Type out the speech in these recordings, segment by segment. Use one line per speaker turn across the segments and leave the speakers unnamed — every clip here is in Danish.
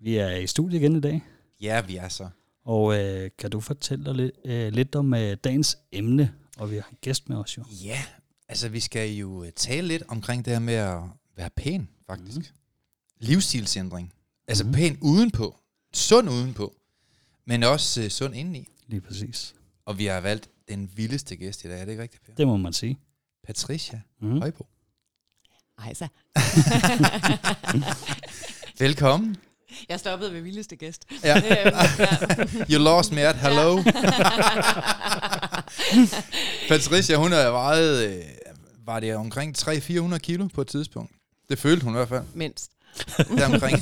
Vi er i studiet igen i dag,
Ja, vi er så.
og øh, kan du fortælle lidt, øh, lidt om øh, dagens emne? Og vi har en gæst med os jo.
Ja, altså vi skal jo øh, tale lidt omkring det her med at være pæn, faktisk. Mm. Livsstilsændring. Altså mm. pæn udenpå. Sund udenpå. Men også øh, sund indeni.
Lige præcis.
Og vi har valgt den vildeste gæst i dag, er det ikke rigtigt, Per?
Det må man sige.
Patricia
Mm.
Højbo.
Ej, så.
Velkommen.
Jeg stoppede ved vildeste gæst.
Ja.
Øhm.
You lost me at hello. Patricia, hun er vejet, øh, var det omkring 300-400 kilo på et tidspunkt. Det følte hun i hvert fald.
Mindst.
Deromkring.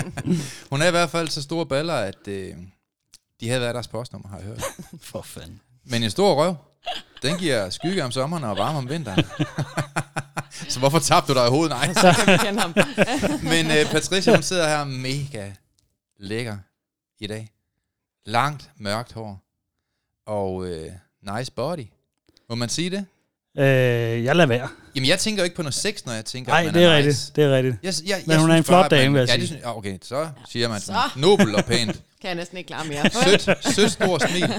hun er i hvert fald så store baller, at øh, de havde været deres postnummer, har jeg hørt.
For fanden.
Men en stor røv, den giver skygge om sommeren og varme om vinteren. så hvorfor tabte du dig i hovedet? Nej.
Så kan ham.
Men øh, Patricia, hun sidder her mega lækker i dag. Langt, mørkt hår. Og øh, nice body. Må man sige det?
Øh, jeg lader være.
Jamen, jeg tænker jo ikke på noget sex, når jeg tænker,
Nej,
at man
det er
nice.
rigtigt. Det er rigtigt.
Jeg, jeg,
Men
jeg
hun er en flot
at
dame, vil jeg
ja,
sige.
det synes, ja, okay, så siger man
Så.
nobel og pænt.
Kan jeg næsten ikke klare mere.
Sødt, sødt stor smil.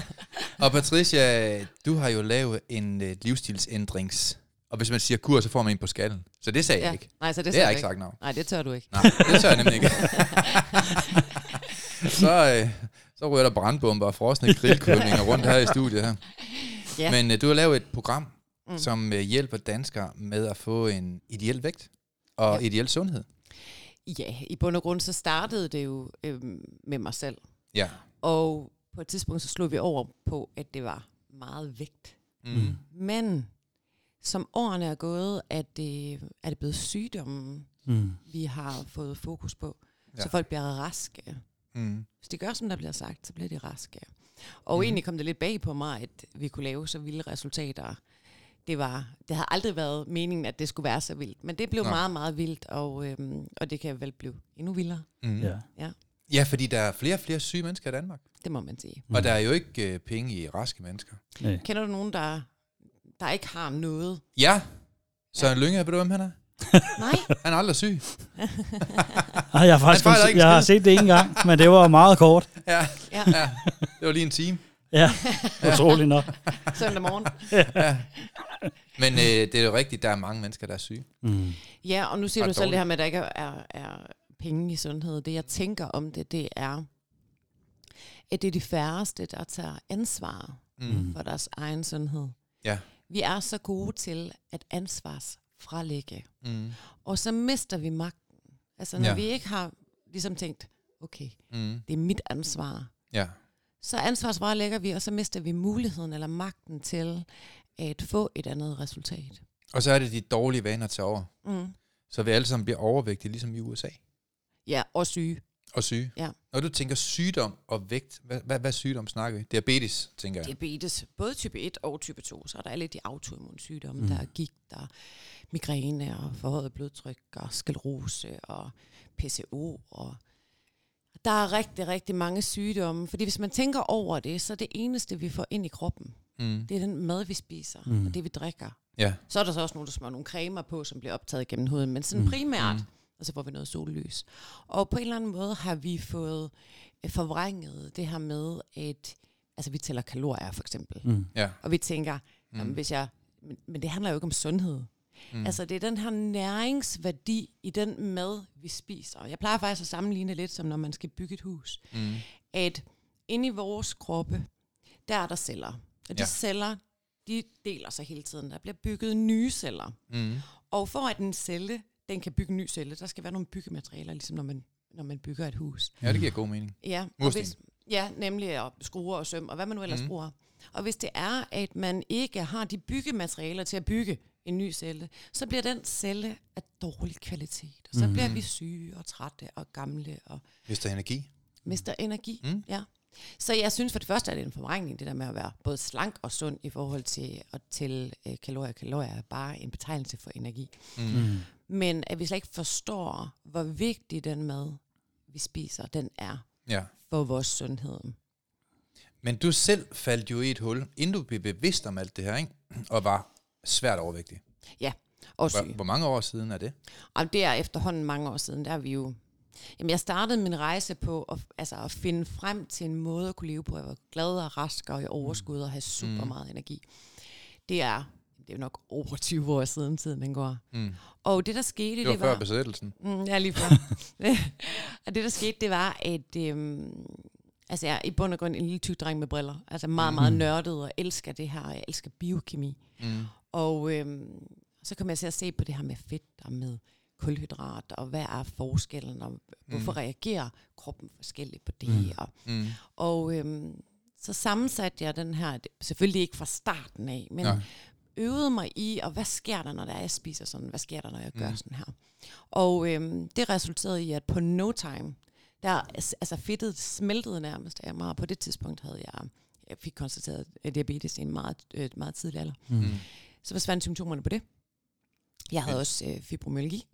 Og Patricia, du har jo lavet en øh, livsstilsændrings... Og hvis man siger kur, så får man en på skallen. Så det sagde jeg
Ja.
ikke.
Nej, så det,
Det,
sagde
jeg ikke sagt noget.
Nej, det tør du ikke.
Nej, det tør jeg nemlig ikke. så, øh, så ryger der brandbomber og frosne grillkødninger rundt her i studiet her.
Ja.
Men øh, du har lavet et program, mm. som øh, hjælper danskere med at få en ideel vægt og
Ja.
ideel sundhed.
Ja, i bund og grund så startede det jo øhm, med mig selv.
Ja.
Og på et tidspunkt så slog vi over på, at det var meget vægt.
Mm.
Men som årene er gået, er det, er det blevet sygdommen,
Mm.
vi har fået fokus på.
Ja.
Så folk bliver raske.
Mm.
Hvis de gør, som der bliver sagt, så bliver de raske. Og mm. egentlig kom det lidt bag på mig, at vi kunne lave så vilde resultater. Det, var, det havde aldrig været meningen, at det skulle være så vildt. Men det blev
Nå.
Meget, meget vildt, og, øhm, og det kan vel blive endnu vildere.
Mm.
Ja.
ja, fordi der er flere og flere syge mennesker i Danmark.
Det må man sige.
Mm. Og der er jo ikke øh, penge i raske mennesker.
Nej.
Kender du nogen, der, der ikke har noget?
Ja, Søren Lynge, ved du, hvem han er?
Nej,
Han er aldrig syg.
Ej, jeg har faktisk jeg har set det en gang, men det var meget kort.
Ja,
ja,
ja. Det var lige en time.
Ja, utroligt nok.
søndag morgen.
Men øh, det er jo rigtigt, der er mange mennesker, der er syge.
Mm.
Ja, og nu siger
Og
du selv
dårligt.
det her med, at der ikke er, er penge i sundhed. Det, jeg tænker om det, det er, at det er de færreste, der tager ansvar
Mm.
for deres egen sundhed.
Ja.
Vi er så gode til at ansvarsfralægge.
Mm.
Og så mister vi magten. Altså når
Ja.
ja. vi ikke har ligesom tænkt, okay,
Mm.
det er mit ansvar.
Ja.
Så ansvarsfralægger vi, og så mister vi muligheden eller magten til at få et andet resultat.
Og så er det de dårlige vaner til over.
Mm.
Så vi alle sammen bliver overvægtige, ligesom i USA.
Ja, og syge.
Og syge.
Ja.
Når du tænker sygdom og vægt, hvad, hvad, hvad sygdom snakker vi? Diabetes, tænker jeg.
Diabetes, både type 1 og type 2, så er der alle de autoimmunsygdomme, mm. der er gigt, der er migræne og forhøjet blodtryk og sklerose og PCO. Og der er rigtig, rigtig mange sygdomme, fordi hvis man tænker over det, så er det eneste, vi får ind i kroppen,
Mm.
det er den mad, vi spiser
Mm.
mm. og det, vi drikker.
Ja.
Så er der så også nogle, der smører nogle cremer på, som bliver optaget gennem huden, men sådan
Mm.
primært,
Mm.
og så får vi noget sollys. Og på en eller anden måde har vi fået øh, forvrænget det her med, at altså vi tæller kalorier for eksempel.
Mm.
Ja.
Og vi tænker,
Mm.
jamen, hvis jeg, men, men det handler jo ikke om sundhed. Mm. Altså det er den her næringsværdi i den mad, vi spiser. Jeg plejer faktisk at sammenligne lidt som når man skal bygge et hus.
Mm.
At inde i vores kroppe, der er der celler. Og de
Ja.
celler, de deler sig hele tiden. Der bliver bygget nye celler.
Mm.
Og for at en celle, den kan bygge en ny celle, der skal være nogle byggematerialer, ligesom når man, når man bygger et hus.
Ja, det giver god mening.
Ja, og hvis, ja, nemlig og skruer og søm, og hvad man nu ellers mm. bruger. Og hvis det er, at man ikke har de byggematerialer til at bygge en ny celle, så bliver den celle af dårlig kvalitet. Og så mm. bliver vi syge og trætte og gamle og
Hvis der er energi.
mister energi.
Mm.
Ja. Så jeg synes for det første, at det er en forvrængning, det der med at være både slank og sund i forhold til at tælle øh, kalorier. Kalorier er bare en betegnelse for energi.
Mm.
Men at vi slet ikke forstår, hvor vigtig den mad, vi spiser, den er
Ja.
for vores sundhed.
Men du selv faldt jo i et hul, inden du blev bevidst om alt det her, ikke? og var svært overvægtig.
Ja, og syg.
Hvor, hvor mange år siden er det?
Og det er efterhånden mange år siden, der er vi jo... Jamen, jeg startede min rejse på at, altså at finde frem til en måde at kunne leve på. Jeg var glad og rask og i overskud og have super meget energi. Det er, det er nok over 20 år siden tiden, den går.
Mm.
Og det, der skete,
Det var
det
før
var...
besættelsen.
Mm, ja, lige før. og det, der skete, det var, at... Øhm, altså, jeg er i bund og grund en lille tyk dreng med briller. Altså meget, meget nørdet og elsker det her. og Jeg elsker biokemi.
Mm.
Og øhm, så kom jeg til at se på det her med fedt og med kulhydrat, og hvad er forskellen, og hvorfor
Mm.
reagerer kroppen forskelligt på det.
Mm.
Og,
Mm.
og øhm, så sammensatte jeg den her, selvfølgelig ikke fra starten af, men
Nej.
øvede mig i, og hvad sker der, når der er, jeg spiser sådan, hvad sker der, når jeg gør
Mm.
sådan her. Og øhm, det resulterede i, at på no time, der altså fedtet smeltede nærmest af mig, og på det tidspunkt havde jeg, jeg fik konstateret diabetes i en meget, øh, meget tidlig alder.
Mm.
Så forsvandt symptomerne på det. Jeg havde
Ja.
også øh, fibromyalgi.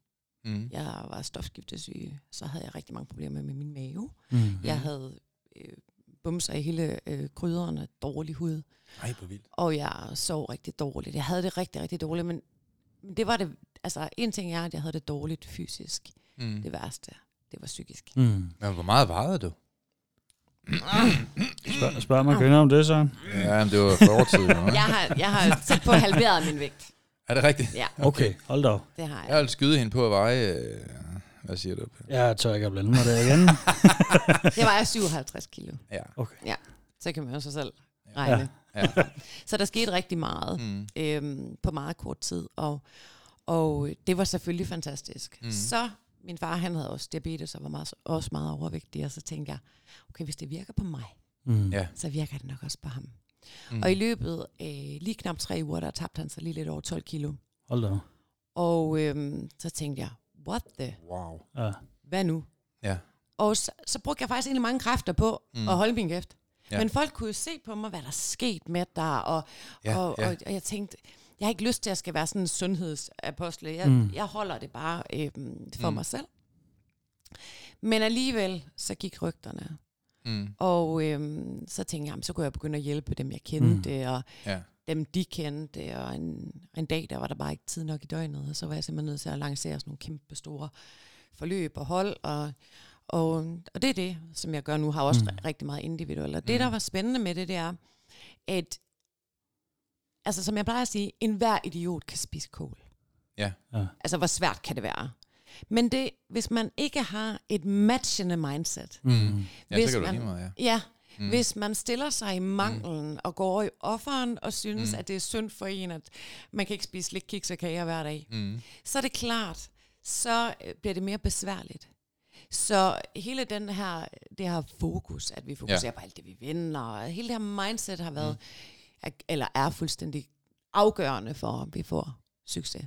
Mm.
Jeg var stofskiftesyg. Så havde jeg rigtig mange problemer med min mave.
Mm.
Jeg havde øh, bumser i hele øh, krydderne, dårlig hud.
Ej, hvor vildt.
Og jeg sov rigtig dårligt. Jeg havde det rigtig, rigtig dårligt. Men, men det var det, altså en ting er, at jeg havde det dårligt fysisk.
Mm.
Det værste, det var psykisk.
Mm.
Men hvor meget vejede du?
Spørg, spørg mig kvinder om det, så.
Ja, men det var fortid. jo, ikke?
Jeg har, jeg har tæt på halveret min vægt.
Er det rigtigt?
Ja,
Okay, hold da op.
det har jeg.
Jeg vil skyde hende på at veje... Øh, hvad siger du?
Jeg tør ikke at blande mig der igen.
Jeg vejer 57 kilo.
Ja.
Okay.
Så kan man jo sig selv regne.
Ja.
Så der skete rigtig meget.
Mm.
øhm, på meget kort tid, og, og det var selvfølgelig fantastisk. Mm. Så min far, han havde også diabetes og var meget, også meget overvægtig, og så tænkte jeg, okay, hvis det virker på mig,
Mm.
Ja.
så virker det nok også på ham.
Mm.
Og i løbet af lige knap tre uger, der tabte han sig lige lidt over 12 kilo.
Hold da.
Og øhm, så tænkte jeg, what the,
Wow.
Ja.
hvad nu?
Ja.
Og så, så brugte jeg faktisk egentlig mange kræfter på
Mm.
at holde min kæft.
Ja.
Ja. Men folk kunne jo se på mig, hvad der skete med dig, og,
Ja,
og,
ja.
og, og jeg tænkte, jeg har ikke lyst til, at jeg skal være sådan en sundhedsapostle. Jeg,
Mm.
mm. jeg holder det bare øhm, for
Mm.
mm. mig selv. Men alligevel, så gik rygterne.
Mm.
Og øhm, så tænkte jeg, jamen, så kunne jeg begynde at hjælpe dem, jeg kendte, mm. og
Ja.
dem, de kendte. Og en, en dag, der var der bare ikke tid nok i døgnet, og så var jeg simpelthen nødt til at lancere sådan nogle kæmpe store forløb og hold. Og, og, og det er det, som jeg gør nu, har også
Mm.
mm. rigtig meget individuelt. Og det,
Mm.
der var spændende med det, det er, at, altså som jeg plejer at sige, enhver idiot kan spise kål.
Ja.
Ja.
Altså, hvor svært kan det være? Men det, hvis man ikke har et matchende mindset,
Mm.
Ja,
Hvis
så kan du
man-
lige meget, ja.
ja,
Mm.
mm. hvis man stiller sig i manglen mm. og går i offeren og synes,
Mm.
mm. at det er synd for en, at man kan ikke spise lidt kiks og kager hver dag,
Mm.
så er det klart, så øh, bliver det mere besværligt. Så hele den her, det her fokus, at vi fokuserer
ja.
på alt det, vi vinder, og hele det her mindset har været, mm. Eller er fuldstændig afgørende for, at vi får succes.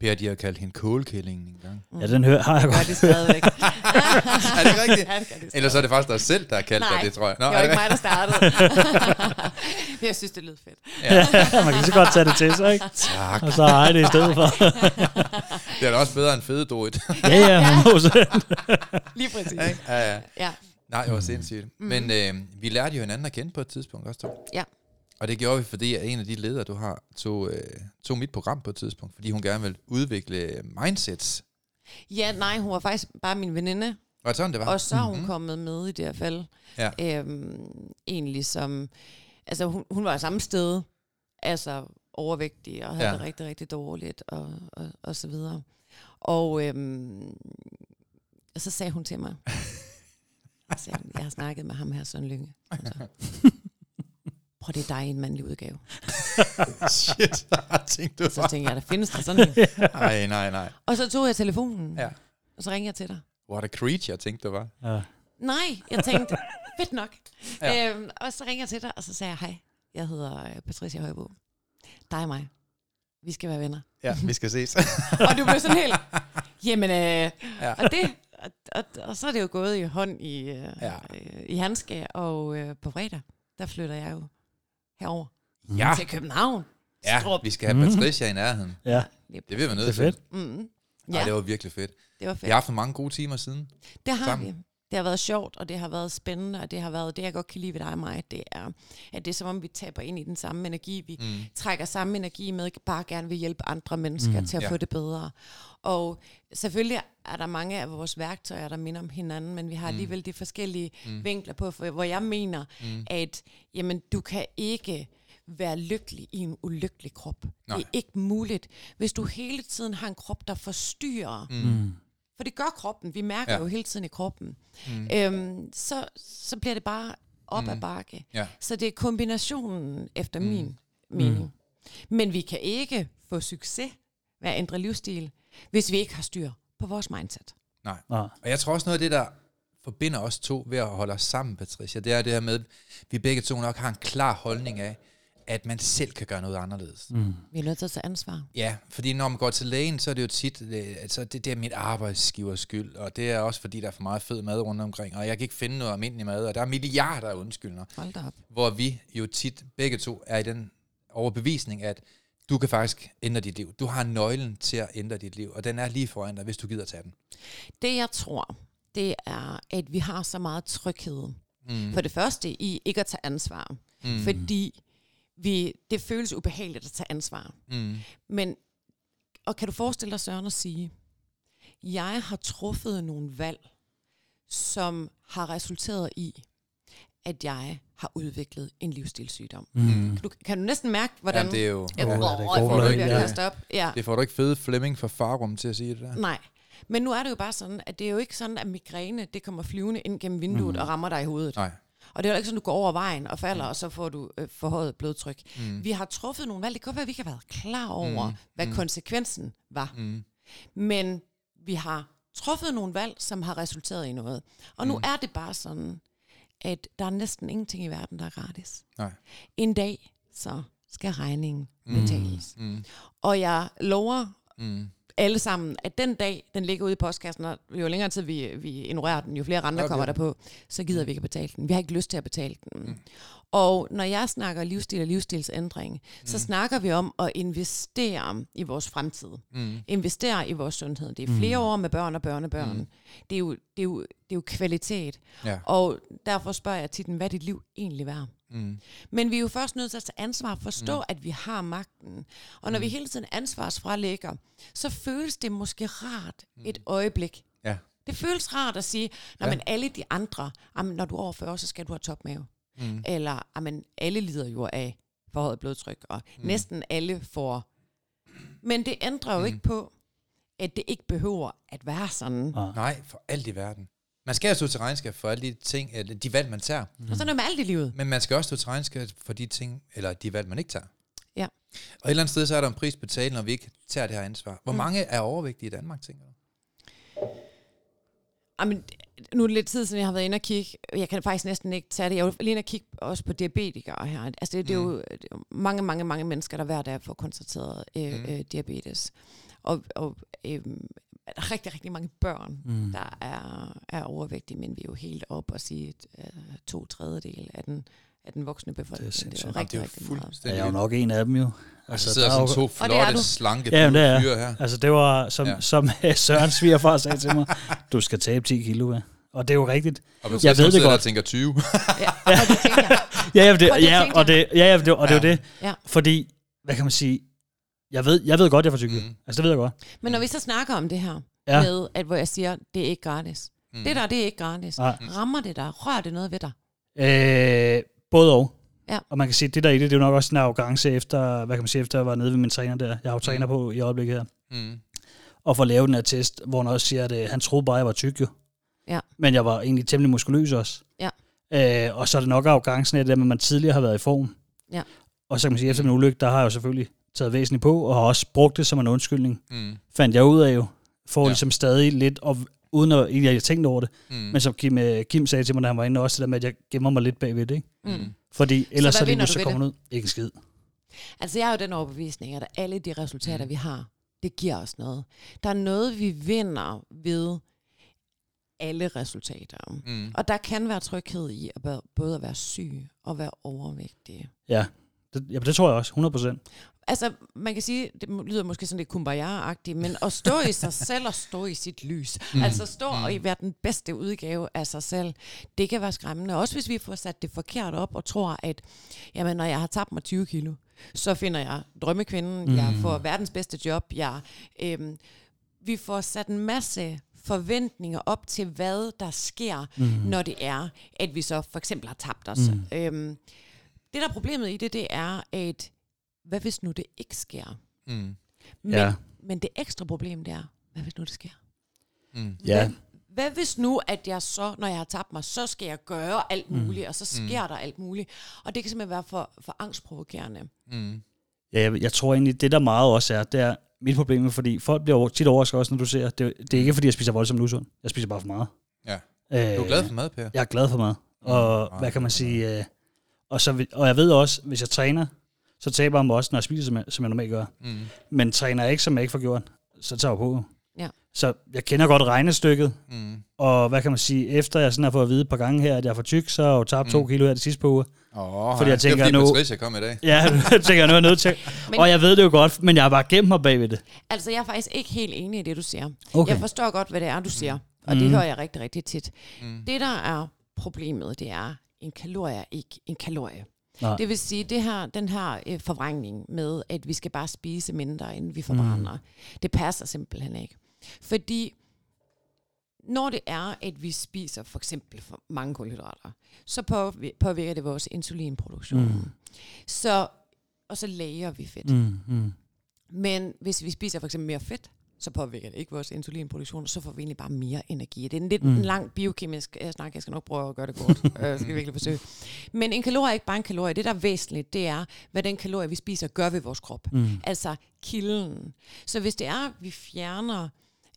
Per, de har kaldt hende kålkællingen en gang.
Ja, den hører, har jeg
Det gør
godt.
det stadigvæk.
er det rigtigt?
ja, det det
Eller så er det faktisk dig selv, der har kaldt
Nej,
dig det, tror jeg. Nå,
det
er
var ikke mig, der startede. Men jeg synes, det lød fedt.
Man kan så godt tage det til sig, ikke?
Tak.
Og så ej det i stedet for.
Det er da også bedre end fede dorit.
ja, ja, man må så.
Lige præcis.
ja, ja.
Ja.
Nej, det var sindssygt. Mm. Men øh, vi lærte jo hinanden at kende på et tidspunkt også, to.
Ja.
Og det gjorde vi, fordi at en af de ledere, du har, tog, øh, tog mit program på et tidspunkt, fordi hun gerne vil udvikle mindsets.
ja, nej, hun var faktisk bare min veninde,
Var det sådan, det var?
og så er hun
Mhm.
kommet med i det her fald.
Ja.
Øhm, egentlig som, altså hun, hun var samme sted, altså overvægtig og havde
Ja.
det rigtig, rigtig dårligt og, og, og så videre. Og, øhm, så sagde hun til mig, sagde jeg har snakket med ham her, Søren Lynge. Prøv, det er dig i en mandlig udgave.
Shit, jeg tænkte du
Så tænkte jeg, der findes der sådan en.
Nej, nej, nej.
Og så tog jeg telefonen,
Ja.
og så ringede jeg til dig.
What a creature, tænkte du var.
Ja.
Nej, jeg tænkte, fedt nok.
Ja.
Øhm, og så ringer jeg til dig, og så sagde jeg, hej, jeg hedder øh, Patricia Højbo. Dig og mig. Vi skal være venner.
Ja, vi skal ses.
og du blev sådan helt, jamen, øh,
Ja.
og det, og, og, og, så er det jo gået i hånd i, øh,
ja.
øh, i handske, og øh, på fredag, der flytter jeg jo herover
ja,
til København.
ja,
Strup.
vi skal have Patricia i nærheden.
ja,
Det,
Det vil være
det er
nødt
fedt.
til.
mm,
Ja.
ja,
det var virkelig fedt.
det var
Vi
fedt.
har haft mange gode timer siden.
Det har
sammen.
vi. Det har været sjovt, og det har været spændende, og det har været det, jeg godt kan lide ved dig og mig, det er, at det er som om, vi taber ind i den samme energi. Vi
Mm.
trækker samme energi med, bare gerne vil hjælpe andre mennesker
Mm.
mm. til at
Ja.
få det bedre. Og selvfølgelig er der mange af vores værktøjer, der minder om hinanden, men vi har alligevel de forskellige mm. vinkler på, for, hvor jeg mener, mm. at jamen, du kan ikke være lykkelig i en ulykkelig krop.
Nej.
Det er ikke muligt, hvis du hele tiden har en krop, der forstyrrer
Mm.
For det gør kroppen. Vi mærker
Ja.
jo hele tiden i kroppen. Mm. Øhm, så, så bliver det bare op mm. ad bakke.
Ja.
Så det er kombinationen, efter mm. min mening. Mm. Men vi kan ikke få succes ved at ændre livsstil, hvis vi ikke har styr på vores mindset.
Nej.
Ja.
Og jeg tror også noget af det, der forbinder os to ved at holde os sammen, Patricia, det er det her med, at vi begge to nok har en klar holdning af, at man selv kan gøre noget anderledes.
Mm.
Vi er nødt til at tage ansvar.
Ja, fordi når man går til lægen, så er det jo tit, det, altså det, det er mit arbejdsgivers skyld, og det er også fordi, der er for meget fed mad rundt omkring, og jeg kan ikke finde noget almindelig mad, og der er milliarder af undskyldner,
Hold da op.
hvor vi jo tit begge to er i den overbevisning, at du kan faktisk ændre dit liv. Du har nøglen til at ændre dit liv, og den er lige foran dig, hvis du gider tage den.
Det jeg tror, det er, at vi har så meget tryghed. Mm. For det første i ikke at tage ansvar. Mm. Fordi vi, det føles ubehageligt at tage ansvar.
Mm.
Men, og kan du forestille dig, Søren, at sige, jeg har truffet nogle valg, som har resulteret i, at jeg har udviklet en livsstilssygdom.
Mm.
Kan, du, kan du næsten mærke, hvordan...
Jamen, det er jo...
ja,
ja,
det
får
ja.
at kaste op. Ja.
Det får du ikke fede Flemming fra Farum til at sige det der.
Nej. Men nu er det jo bare sådan, at det er jo ikke sådan, at migræne, det kommer flyvende ind gennem vinduet mm. og rammer dig i hovedet.
Nej.
Og det er jo ikke sådan, du går over vejen og falder, mm. og så får du øh, forhøjet blodtryk. Mm. Vi har truffet nogle valg. Det kan godt være, at vi ikke har været klar over, mm. hvad mm. konsekvensen var.
Mm.
Men vi har truffet nogle valg, som har resulteret i noget. Og nu mm. er det bare sådan, at der er næsten ingenting i verden, der er gratis.
Nej.
En dag, så skal regningen betales.
Mm.
Og jeg lover
Mm.
Alle sammen, at den dag, den ligger ude i postkassen, og jo længere tid vi, vi ignorerer den, jo flere renter
Okay.
kommer der på, så gider vi ikke at betale den. Vi har ikke lyst til at betale den. Mm. Og når jeg snakker livsstil og livsstilsændring, mm. så snakker vi om at investere i vores fremtid.
Mm.
Investere i vores sundhed. Det er flere år med børn og børnebørn. Mm. Det, er jo, det, er jo, det er jo kvalitet.
Ja.
Og derfor spørger jeg tit, hvad er dit liv egentlig værd?
Mm.
Men vi er jo først nødt til at tage ansvar, forstå, mm. at vi har magten. Og når mm. vi hele tiden ansvarsfralægger, så føles det måske rart et øjeblik.
Ja.
Det føles rart at sige, når
Ja.
ja. men alle de andre, jamen, når du er over 40, så skal du have topmave. Mm. Eller jamen, alle lider jo af forhøjet blodtryk, og mm. næsten alle får. Men det ændrer jo mm. ikke på, at det ikke behøver at være sådan.
Ah.
Nej, for alt i verden. Man skal jo stå til regnskab for alle de ting, eller de valg, man tager.
Mm. Og sådan er med alt i livet.
Men man skal også stå til regnskab for de ting, eller de valg, man ikke tager.
Ja.
Og et eller andet sted, så er der en pris betalt, når vi ikke tager det her ansvar. Hvor mm. mange er overvægtige i Danmark, tænker du?
Jamen, nu er det lidt tid siden, jeg har været inde og kigge. Jeg kan faktisk næsten ikke tage det. Jeg var lige inde og kigge også på diabetikere her. Altså, det, det, er jo, det er jo mange, mange, mange mennesker, der hver dag får konstateret øh,
Mm.
øh, diabetes. Og, og øh, rigtig, rigtig mange børn,
Mm.
der er, er overvægtige, men vi er jo helt op og sige at, øh, to tredjedel af den, af den voksne befolkning.
Det er
rigtig,
det er jo
rigtig meget.
Jeg er jo nok en af dem jo.
Altså, der sidder
der er
sådan
jo-
to
Og det er
flotte, slanke
Ja, det er.
fyre her.
Altså det var, som,
Ja.
som Søren svigerfar sagde til mig, du skal tabe 10 kilo, ja. Og det er jo rigtigt.
Og
Jeg
jeg
ved det godt.
der tænker 20.
Ja, og det tænker jeg.
Ja, det,
Og
ja, og det, ja, ja, det, og det er jo det.
Ja.
Fordi, hvad kan man sige, jeg ved, jeg ved godt, jeg får tykke.
Mm.
Mm. Altså det ved jeg godt.
Men når vi så snakker om det her,
Ja.
med, at hvor jeg siger, det er ikke gratis.
Mm.
Mm. Det der, det er ikke gratis.
Nej.
Rammer det dig? Rører det noget ved dig?
Øh, både og.
Ja.
Og man kan sige, at det der i det, det er jo nok også en arrogance efter, hvad kan man sige, efter jeg var nede ved min træner der. Jeg har jo træner på i øjeblikket her.
Mm.
Og for at lave den her test, hvor han også siger, at øh, han troede bare, at jeg var tyk jo.
Ja.
Men jeg var egentlig temmelig muskuløs også.
Ja.
Øh, og så er det nok arrogancen af det, at man tidligere har været i form.
Ja.
Og så kan man sige, at efter min ulykke, der har jeg jo selvfølgelig taget væsentligt på, og har også brugt det som en undskyldning.
Mm.
Fandt jeg ud af jo, for
Ja.
ligesom stadig lidt, og uden at egentlig have tænkt over det.
Mm.
Men som Kim, øh, Kim sagde til mig, da han var inde også, det der med, at jeg gemmer mig lidt bagved det, ikke?
Mm.
Fordi ellers
hvad
så, er det
du
så kommer ud. Ikke en skid.
Altså, jeg har jo den overbevisning, at alle de resultater,
Mm.
vi har, det giver os noget. Der er noget, vi vinder ved alle resultater.
Mm.
Og der kan være tryghed i at både at være syg og være overvægtig.
Ja, det, ja, det tror jeg også, 100 procent.
Altså, man kan sige, det lyder måske sådan lidt kumbaya-agtigt, men at stå i sig selv og stå i sit lys, mm. altså stå og i være den bedste udgave af sig selv, det kan være skræmmende. Også hvis vi får sat det forkert op og tror, at jamen, når jeg har tabt mig 20 kilo, så finder jeg drømmekvinden, mm. jeg får verdens bedste job, jeg, øhm, vi får sat en masse forventninger op til, hvad der sker, mm. når det er, at vi så for eksempel har tabt os. Mm. Øhm, det, der er problemet i det, det er, at hvad hvis nu det ikke sker?
Mm.
Men,
Ja.
men det ekstra problem, det er, hvad hvis nu det sker?
Mm.
Ja.
Hvad, hvad hvis nu, at jeg så, når jeg har tabt mig, så skal jeg gøre alt muligt, mm. og så sker mm. der alt muligt. Og det kan simpelthen være for, for angstprovokerende.
Mm.
Ja, jeg, jeg tror egentlig, det der meget også er, det er mit problem, er, fordi folk bliver over, tit overrasket også, når du ser, det, det er ikke fordi, jeg spiser voldsomt usund. Jeg spiser bare for meget.
Ja.
Øh,
Du er glad for mad, Per?
Jeg er glad for mad. Og
Mm.
hvad kan man sige? Øh, og, så, og jeg ved også, hvis jeg træner, så taber jeg mig også, når jeg spiser, som jeg, som jeg normalt gør.
Mm.
Men træner jeg ikke, som jeg ikke får gjort, så tager jeg på.
Ja.
Så jeg kender godt regnestykket,
Mm.
og hvad kan man sige, efter jeg sådan har fået at vide et par gange her, at jeg er for tyk, så har jeg jo tabt mm. to kilo her de sidste par uger.
Oh,
Fordi jeg tænker
det er, fordi
nu-
Patricia kom i dag.
Ja, jeg tænker, nu er jeg nødt til.
Men-
og jeg ved det jo godt, men jeg har bare gemt mig bagved det.
Altså, jeg er faktisk ikke helt enig i det, du siger.
Okay.
Jeg forstår godt, hvad det er, du siger. Og
Mm.
det hører jeg rigtig, rigtig tit.
Mm.
Det, der er problemet, det er, en kalorie er ikke en kalorie.
Nej.
Det vil sige, det her, den her øh, forvrængning med, at vi skal bare spise mindre, inden vi forbrænder, mm. det passer simpelthen ikke. Fordi når det er, at vi spiser for eksempel for mange kulhydrater, så påvi- påvirker det vores insulinproduktion. Mm. Så, og så lager vi fedt. Mm,
mm.
Men hvis vi spiser for eksempel mere fedt, så påvirker det ikke vores insulinproduktion, så får vi egentlig bare mere energi. Det er en lidt mm. lang biokemisk øh, snak, jeg skal nok prøve at gøre det kort. Øh, jeg skal virkelig forsøge. Men en kalorie er ikke bare en kalorie. Det, der er væsentligt, det er, hvad den kalorie, vi spiser, gør ved vores krop.
Mm.
Altså kilden. Så hvis det er, at vi fjerner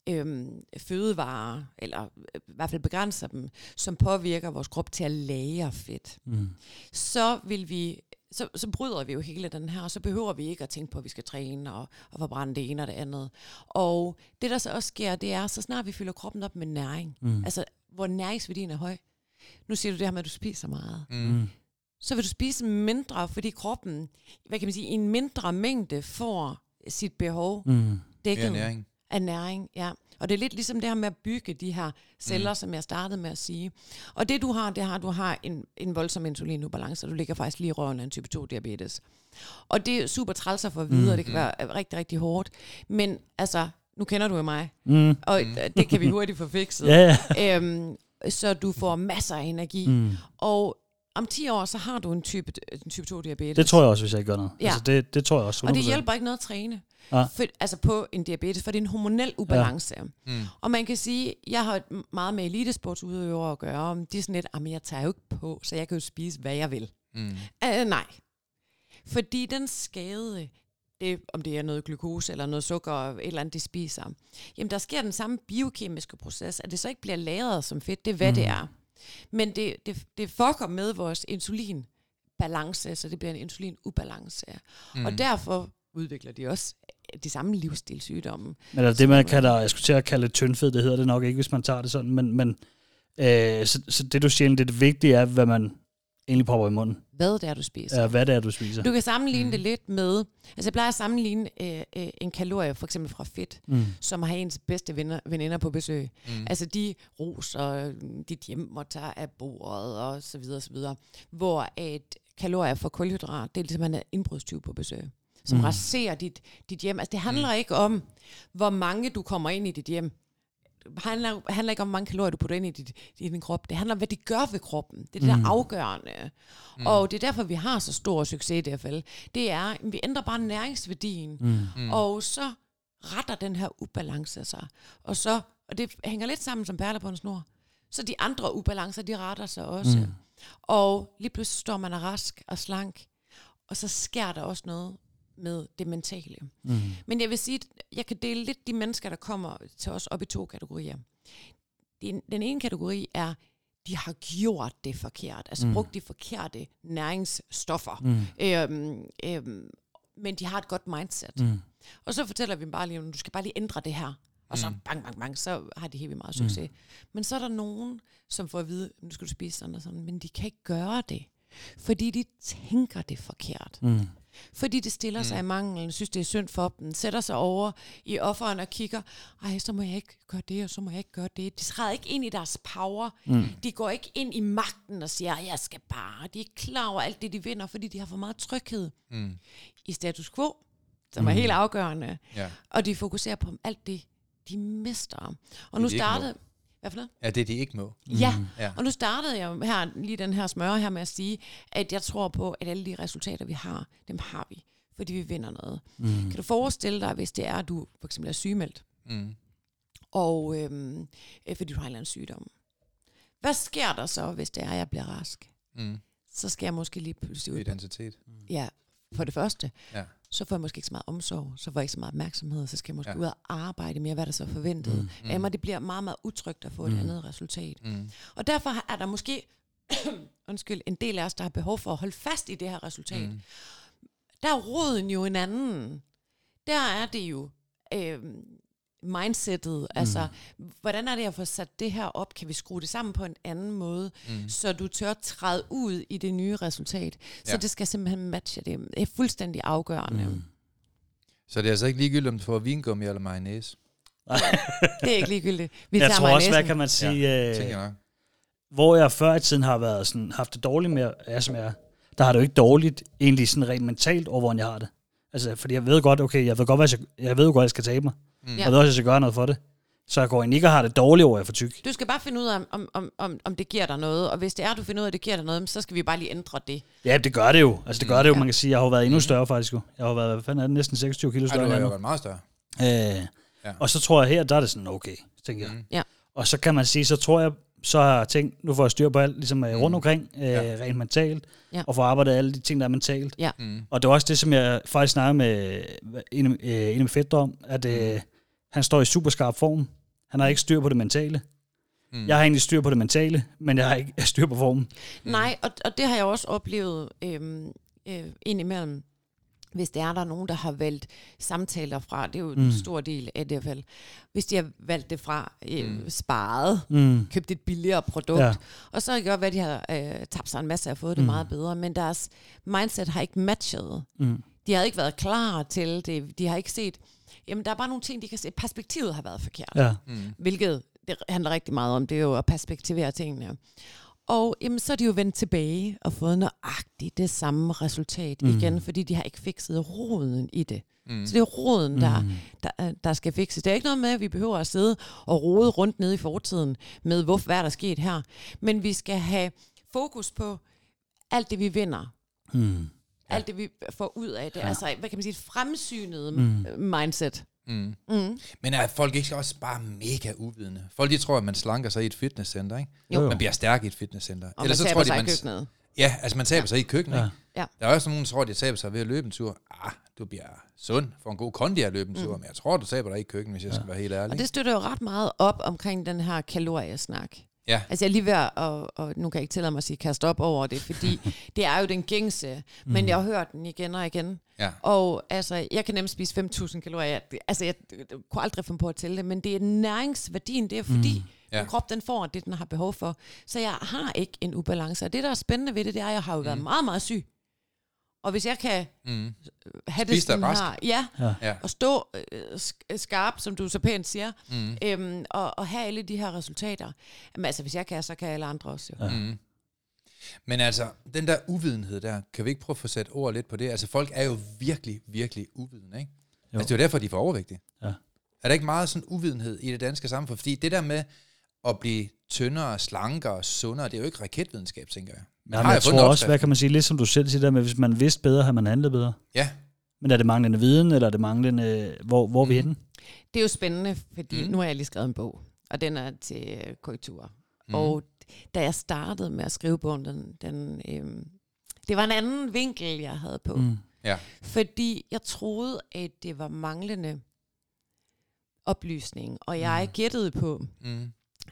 øhm, fødevarer, eller øh, i hvert fald begrænser dem, som påvirker vores krop til at lagre fedt,
Mm.
så vil vi så, så bryder vi jo hele den her, og så behøver vi ikke at tænke på, at vi skal træne og, og forbrænde det ene og det andet. Og det, der så også sker, det er, så snart vi fylder kroppen op med næring,
Mm.
altså hvor næringsværdien er høj. Nu siger du det her med, at du spiser meget.
Mm.
Så vil du spise mindre, fordi kroppen, hvad kan man sige, i en mindre mængde får sit behov
Mm.
Mere
dækket
næring.
Af næring. Ja. Og det er lidt ligesom det her med at bygge de her celler, mm. som jeg startede med at sige. Og det du har, det har, du har en, en voldsom insulinubalance, og du ligger faktisk lige i røven af en type 2 diabetes. Og det er super træls at få at vide, mm. og det kan være rigtig, rigtig hårdt. Men altså, nu kender du jo mig,
Mm.
og mm. det kan vi hurtigt få fikset.
Ja.
øhm, så du får masser af energi.
Mm.
Og om 10 år, så har du en type, en type 2 diabetes.
Det tror jeg også, hvis jeg ikke gør noget.
Ja.
Altså, det, det tror jeg også. 100%.
Og det hjælper ikke noget at træne.
Ja.
For, altså på en diabetes, for det er en hormonel ubalance. Ja.
Mm.
Og man kan sige, jeg har meget med elitesportsudøvere at gøre. om De er sådan lidt, "Ah, men jeg tager jo ikke på, så jeg kan jo spise, hvad jeg vil.
Mm.
Uh, nej. Fordi den skade, det, om det er noget glukose eller noget sukker, eller et eller andet, de spiser, jamen der sker den samme biokemiske proces, at det så ikke bliver lagret som fedt, det er hvad mm. det er. Men det, det, det fucker med vores insulinbalance, så det bliver en insulinubalance. Mm. Og derfor udvikler de også de samme livsstilssygdomme.
Men altså, det, man kalder, jeg skulle til at kalde tyndfed, det hedder det nok ikke, hvis man tager det sådan, men, men øh, så, så, det du siger, det, det vigtige er, hvad man egentlig propper i munden.
Hvad det er, du spiser.
Ja, hvad det er, du spiser.
Du kan sammenligne mm. det lidt med, altså jeg plejer at sammenligne øh, øh, en kalorie for eksempel fra fedt,
Mm.
som har ens bedste venner, veninder på besøg.
Mm.
Altså de roser dit hjem og tager af bordet og så videre, og så videre. Hvor et kalorier for kulhydrat, det er ligesom en indbrudstyv på besøg, som
Mm.
mm. raserer dit, dit hjem. Altså det handler mm. ikke om, hvor mange du kommer ind i dit hjem. Handler, handler ikke om, hvor mange kalorier du putter ind i, dit, i din krop. Det handler om, hvad de gør ved kroppen. Det er det, der er afgørende. Mm. Og det er derfor, vi har så stor succes i DFL. Det er, at vi ændrer bare næringsværdien, mm. og så retter den her ubalance sig. Og så, og det hænger lidt sammen som perler på en snor. Så de andre ubalancer, de retter sig også. Mm. Og lige pludselig står man er rask og slank, og så sker der også noget med det mentale. Mm. Men jeg vil sige, at jeg kan dele lidt de mennesker, der kommer til os op i to kategorier. Den, den ene kategori er, de har gjort det forkert, altså mm. brugt de forkerte næringsstoffer. Mm. Øhm, øhm, men de har et godt mindset. Mm. Og så fortæller vi dem bare lige, du skal bare lige ændre det her. Og så bang, bang, bang, så har de helt vildt meget succes. Mm. Men så er der nogen, som får at vide, nu skal du spise sådan og sådan, men de kan ikke gøre det. Fordi de tænker det forkert. Mm. Fordi det stiller mm. sig i manglen, synes det er synd for dem, sætter sig over i offeren og kigger, ej, så må jeg ikke gøre det, og så må jeg ikke gøre det. De træder ikke ind i deres power. Mm. De går ikke ind i magten og siger, jeg skal bare. De er klar over alt det, de vinder, fordi de har for meget tryghed mm. i status quo, som mm. er helt afgørende. Ja. Og de fokuserer på alt det, de mister. Og nu startede... Hvad for noget?
Ja, det de ikke må.
Ja. Mm. ja, og nu startede jeg her, lige den her smør her med at sige, at jeg tror på, at alle de resultater, vi har, dem har vi, fordi vi vinder noget. Mm. Kan du forestille dig, hvis det er, at du for eksempel er sygemeldt, mm. og øhm, øh, fordi du har en eller anden sygdom. Hvad sker der så, hvis det er, at jeg bliver rask? Mm. Så skal jeg måske lige pludselig ud.
Identitet.
Ja, for det første. Ja så får jeg måske ikke så meget omsorg, så får jeg ikke så meget opmærksomhed, så skal jeg måske ja. ud og arbejde mere, hvad der så er forventet. Mm, mm. Jamen, det bliver meget, meget utrygt at få mm. et andet resultat. Mm. Og derfor er der måske, undskyld, en del af os, der har behov for at holde fast i det her resultat. Mm. Der er roden jo en anden. Der er det jo øh, mindsetet, mm. altså hvordan er det at få sat det her op, kan vi skrue det sammen på en anden måde, mm. så du tør træde ud i det nye resultat. Ja. Så det skal simpelthen matche det. Det er fuldstændig afgørende. Mm.
Så det er altså ikke ligegyldigt, om du får vingummi eller mayonnaise?
det er ikke ligegyldigt. Vi
jeg tror også, hvad kan man sige, ja, øh, hvor jeg før i tiden har været sådan, haft det dårligt med ASMR, der har det jo ikke dårligt egentlig sådan rent mentalt over, hvordan jeg har det. Altså, fordi jeg ved godt, okay, jeg ved godt, hvad jeg, jeg ved godt, jeg skal tabe mig. Mm. Jeg ved også, at jeg skal gøre noget for det. Så jeg går ind ikke og har det dårligt over, at jeg er for tyk.
Du skal bare finde ud af, om, om, om, om det giver dig noget. Og hvis det er, du finder ud af, at det giver dig noget, så skal vi bare lige ændre det.
Ja, det gør det jo. Altså, det gør det jo. Ja. Man kan sige, at jeg har været endnu større faktisk. Jo. Jeg har været, hvad fanden er det, næsten 26 kilo større.
Ja, du har jo været meget større.
Øh, ja. Og så tror jeg her, der er det sådan, okay, tænker jeg. Mm. Ja. Og så kan man sige, så tror jeg, så har jeg tænkt, nu får jeg styr på alt, ligesom mm. rundt omkring, øh, ja. rent mentalt, ja. og få arbejdet alle de ting, der er mentalt. Ja. Mm. Og det var også det, som jeg faktisk snakkede med en, øh, en af mine fætter om, at øh, mm. Han står i super skarp form. Han har ikke styr på det mentale. Mm. Jeg har egentlig styr på det mentale, men jeg har ikke styr på formen.
Mm. Nej, og, og det har jeg også oplevet øhm, øh, indimellem hvis det er der nogen, der har valgt samtaler fra, det er jo mm. en stor del af det i hvert fald, hvis de har valgt det fra, øh, mm. sparet, mm. købt et billigere produkt, ja. og så gør hvad de har øh, tabt sig en masse og fået det mm. meget bedre, men deres mindset har ikke matchet. Mm. De har ikke været klar til det, de har ikke set, jamen der er bare nogle ting, de kan se, perspektivet har været forkert, ja. mm. hvilket det handler rigtig meget om, det er jo at perspektivere tingene. Og jamen, så er de jo vendt tilbage og fået nøjagtigt det samme resultat mm. igen, fordi de har ikke fikset roden i det. Mm. Så det er roden, der, mm. der, der skal fikses. Det er ikke noget med, at vi behøver at sidde og rode rundt nede i fortiden med, hvorfor hvad er der sket her. Men vi skal have fokus på alt det, vi vinder. Mm. Alt det, vi får ud af det. Ja. Altså, hvad kan man sige, et fremsynet mm. mindset. Mm.
Mm. Men er folk ikke også bare mega uvidende? Folk de tror, at man slanker sig i et fitnesscenter, ikke? Jo. Man bliver stærk i et fitnesscenter.
Og Eller man så tror de, man, i køkkenet.
Ja, altså man taber ja. sig i køkkenet, ikke? Ja. Der er også nogen, der tror, at de taber sig ved at løbe en tur. Ah, du bliver sund for en god kondi at løbe en tur, mm. men jeg tror, du taber dig i køkkenet, hvis jeg ja. skal være helt ærlig.
Og det støtter jo ret meget op omkring den her kaloriesnak. Ja. Altså jeg er lige ved at, og, og nu kan jeg ikke tillade mig at sige kaste op over det, fordi det er jo den gængse, men mm. jeg har hørt den igen og igen. Ja. Og altså, jeg kan nemt spise 5.000 kalorier. Altså, jeg, jeg, jeg kunne aldrig finde på at tælle det, men det er næringsværdien, det er fordi, mm. Ja. Min krop den får det, den har behov for. Så jeg har ikke en ubalance. Og det, der er spændende ved det, det er, at jeg har jo været mm. meget, meget syg. Og hvis jeg kan mm. have det sådan her, ja, ja, og stå øh, skarp, som du så pænt siger, mm. øhm, og, og have alle de her resultater, jamen altså, hvis jeg kan, så kan alle andre også jo. Ja. Mm.
Men altså, den der uvidenhed der, kan vi ikke prøve at få sat ord lidt på det? Altså, folk er jo virkelig, virkelig uvidende, ikke? Jo. Altså, det er jo derfor, de får overvægtige. Ja. Er der ikke meget sådan uvidenhed i det danske samfund? Fordi det der med at blive tyndere, slankere, sundere, det er jo ikke raketvidenskab, tænker jeg.
Men ja, jeg, jeg tror også, hvad kan man sige, lidt som du selv siger der med, hvis man vidste bedre, har man handlet bedre.
Ja.
Men er det manglende viden, eller er det manglende, hvor, hvor mm. vi er henne?
Det er jo spændende, fordi mm. nu har jeg lige skrevet en bog, og den er til øh, korrektur. Mm. Og da jeg startede med at skrive bogen, den, den, øhm, det var en anden vinkel, jeg havde på. Mm.
Ja.
Fordi jeg troede, at det var manglende oplysning, og jeg mm. gættede på, mm.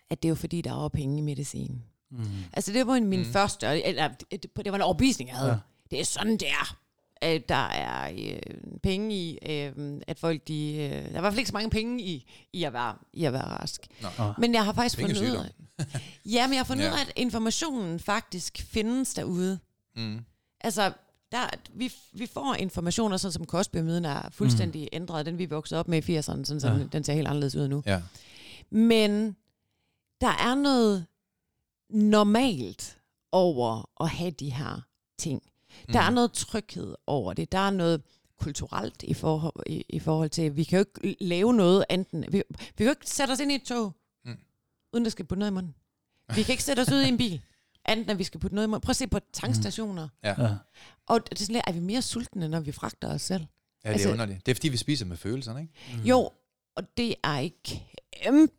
At det var fordi, der var penge i medicin. Mm. Altså det var min mm. første, eller det, var en overbevisning, jeg havde. Ja. Det er sådan, det er. At der er øh, penge i, øh, at folk de... Øh, der er i hvert fald ikke så mange penge i, i, at, være, i at være rask. Nå. Men jeg har faktisk fundet ud af... ja, men jeg har fundet ja. ud af, at informationen faktisk findes derude. Mm. Altså, der, vi, vi får informationer, sådan som kostpyramiden er fuldstændig mm. ændret, den vi voksede op med i 80'erne, sådan, så ja. den, den ser helt anderledes ud nu.
Ja.
Men der er noget normalt over at have de her ting. Der mm. er noget tryghed over det. Der er noget kulturelt i forhold, i, i forhold til, vi kan jo ikke lave noget enten. Vi, vi kan jo ikke sætte os ind i et tog, mm. uden der skal putte noget i munden. Vi kan ikke sætte os ud i en bil, enten at vi skal putte noget i munden. Prøv at se på tankstationer. Mm.
Ja.
Og det er, sådan, er vi mere sultne, når vi fragter os selv?
Ja, det er altså, underligt. Det er fordi, vi spiser med følelserne, ikke?
Mm. Jo, og det er ikke kæmpe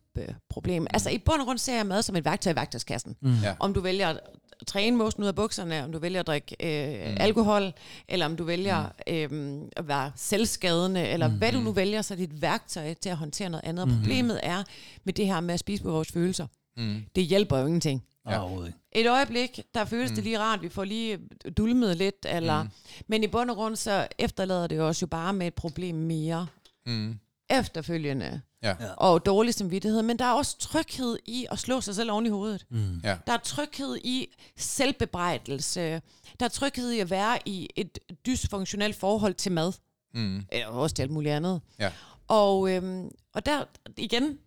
problem. Mm. Altså i bund og grund ser jeg mad som et værktøj i værktøjskassen. Mm. Ja. Om du vælger at træne mosten ud af bukserne, om du vælger at drikke øh, mm. alkohol, eller om du vælger mm. øh, at være selvskadende, eller mm. hvad du nu vælger, så er det et værktøj til at håndtere noget andet. Mm. Problemet er med det her med at spise på vores følelser. Mm. Det hjælper jo ingenting.
Ja.
Et øjeblik, der føles mm. det lige rart, vi får lige dulmet lidt, eller, mm. men i bund og grund, så efterlader det os jo bare med et problem mere. Mm. Efterfølgende.
Ja.
Og dårlig samvittighed. Men der er også tryghed i at slå sig selv oven i hovedet.
Mm. Ja.
Der er tryghed i selvbebrejdelse. Der er tryghed i at være i et dysfunktionelt forhold til mad. Mm. Eller også til alt muligt andet.
Ja.
Og, øhm, og der igen,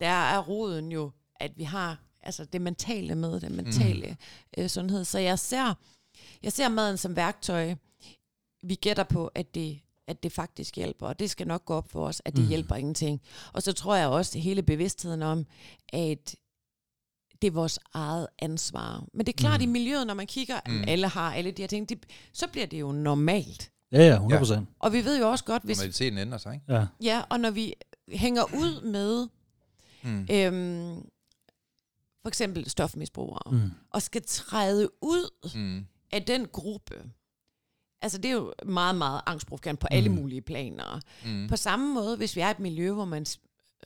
der er roden jo, at vi har altså det mentale med, det mentale mm. øh, sundhed. Så jeg ser, jeg ser maden som værktøj. Vi gætter på, at det at det faktisk hjælper, og det skal nok gå op for os, at det mm. hjælper ingenting. Og så tror jeg også, hele bevidstheden om, at det er vores eget ansvar. Men det er klart, mm. i miljøet, når man kigger, mm. alle har alle de her ting, det, så bliver det jo normalt.
Ja, ja, 100%. Ja.
Og vi ved jo også godt, hvis...
Normaliteten ændrer sig, ikke?
Ja.
ja, og når vi hænger ud med mm. øhm, for eksempel stofmisbrugere, mm. og skal træde ud mm. af den gruppe, Altså det er jo meget, meget angstprovokerende på mm. alle mulige planer. Mm. På samme måde, hvis vi er et miljø, hvor man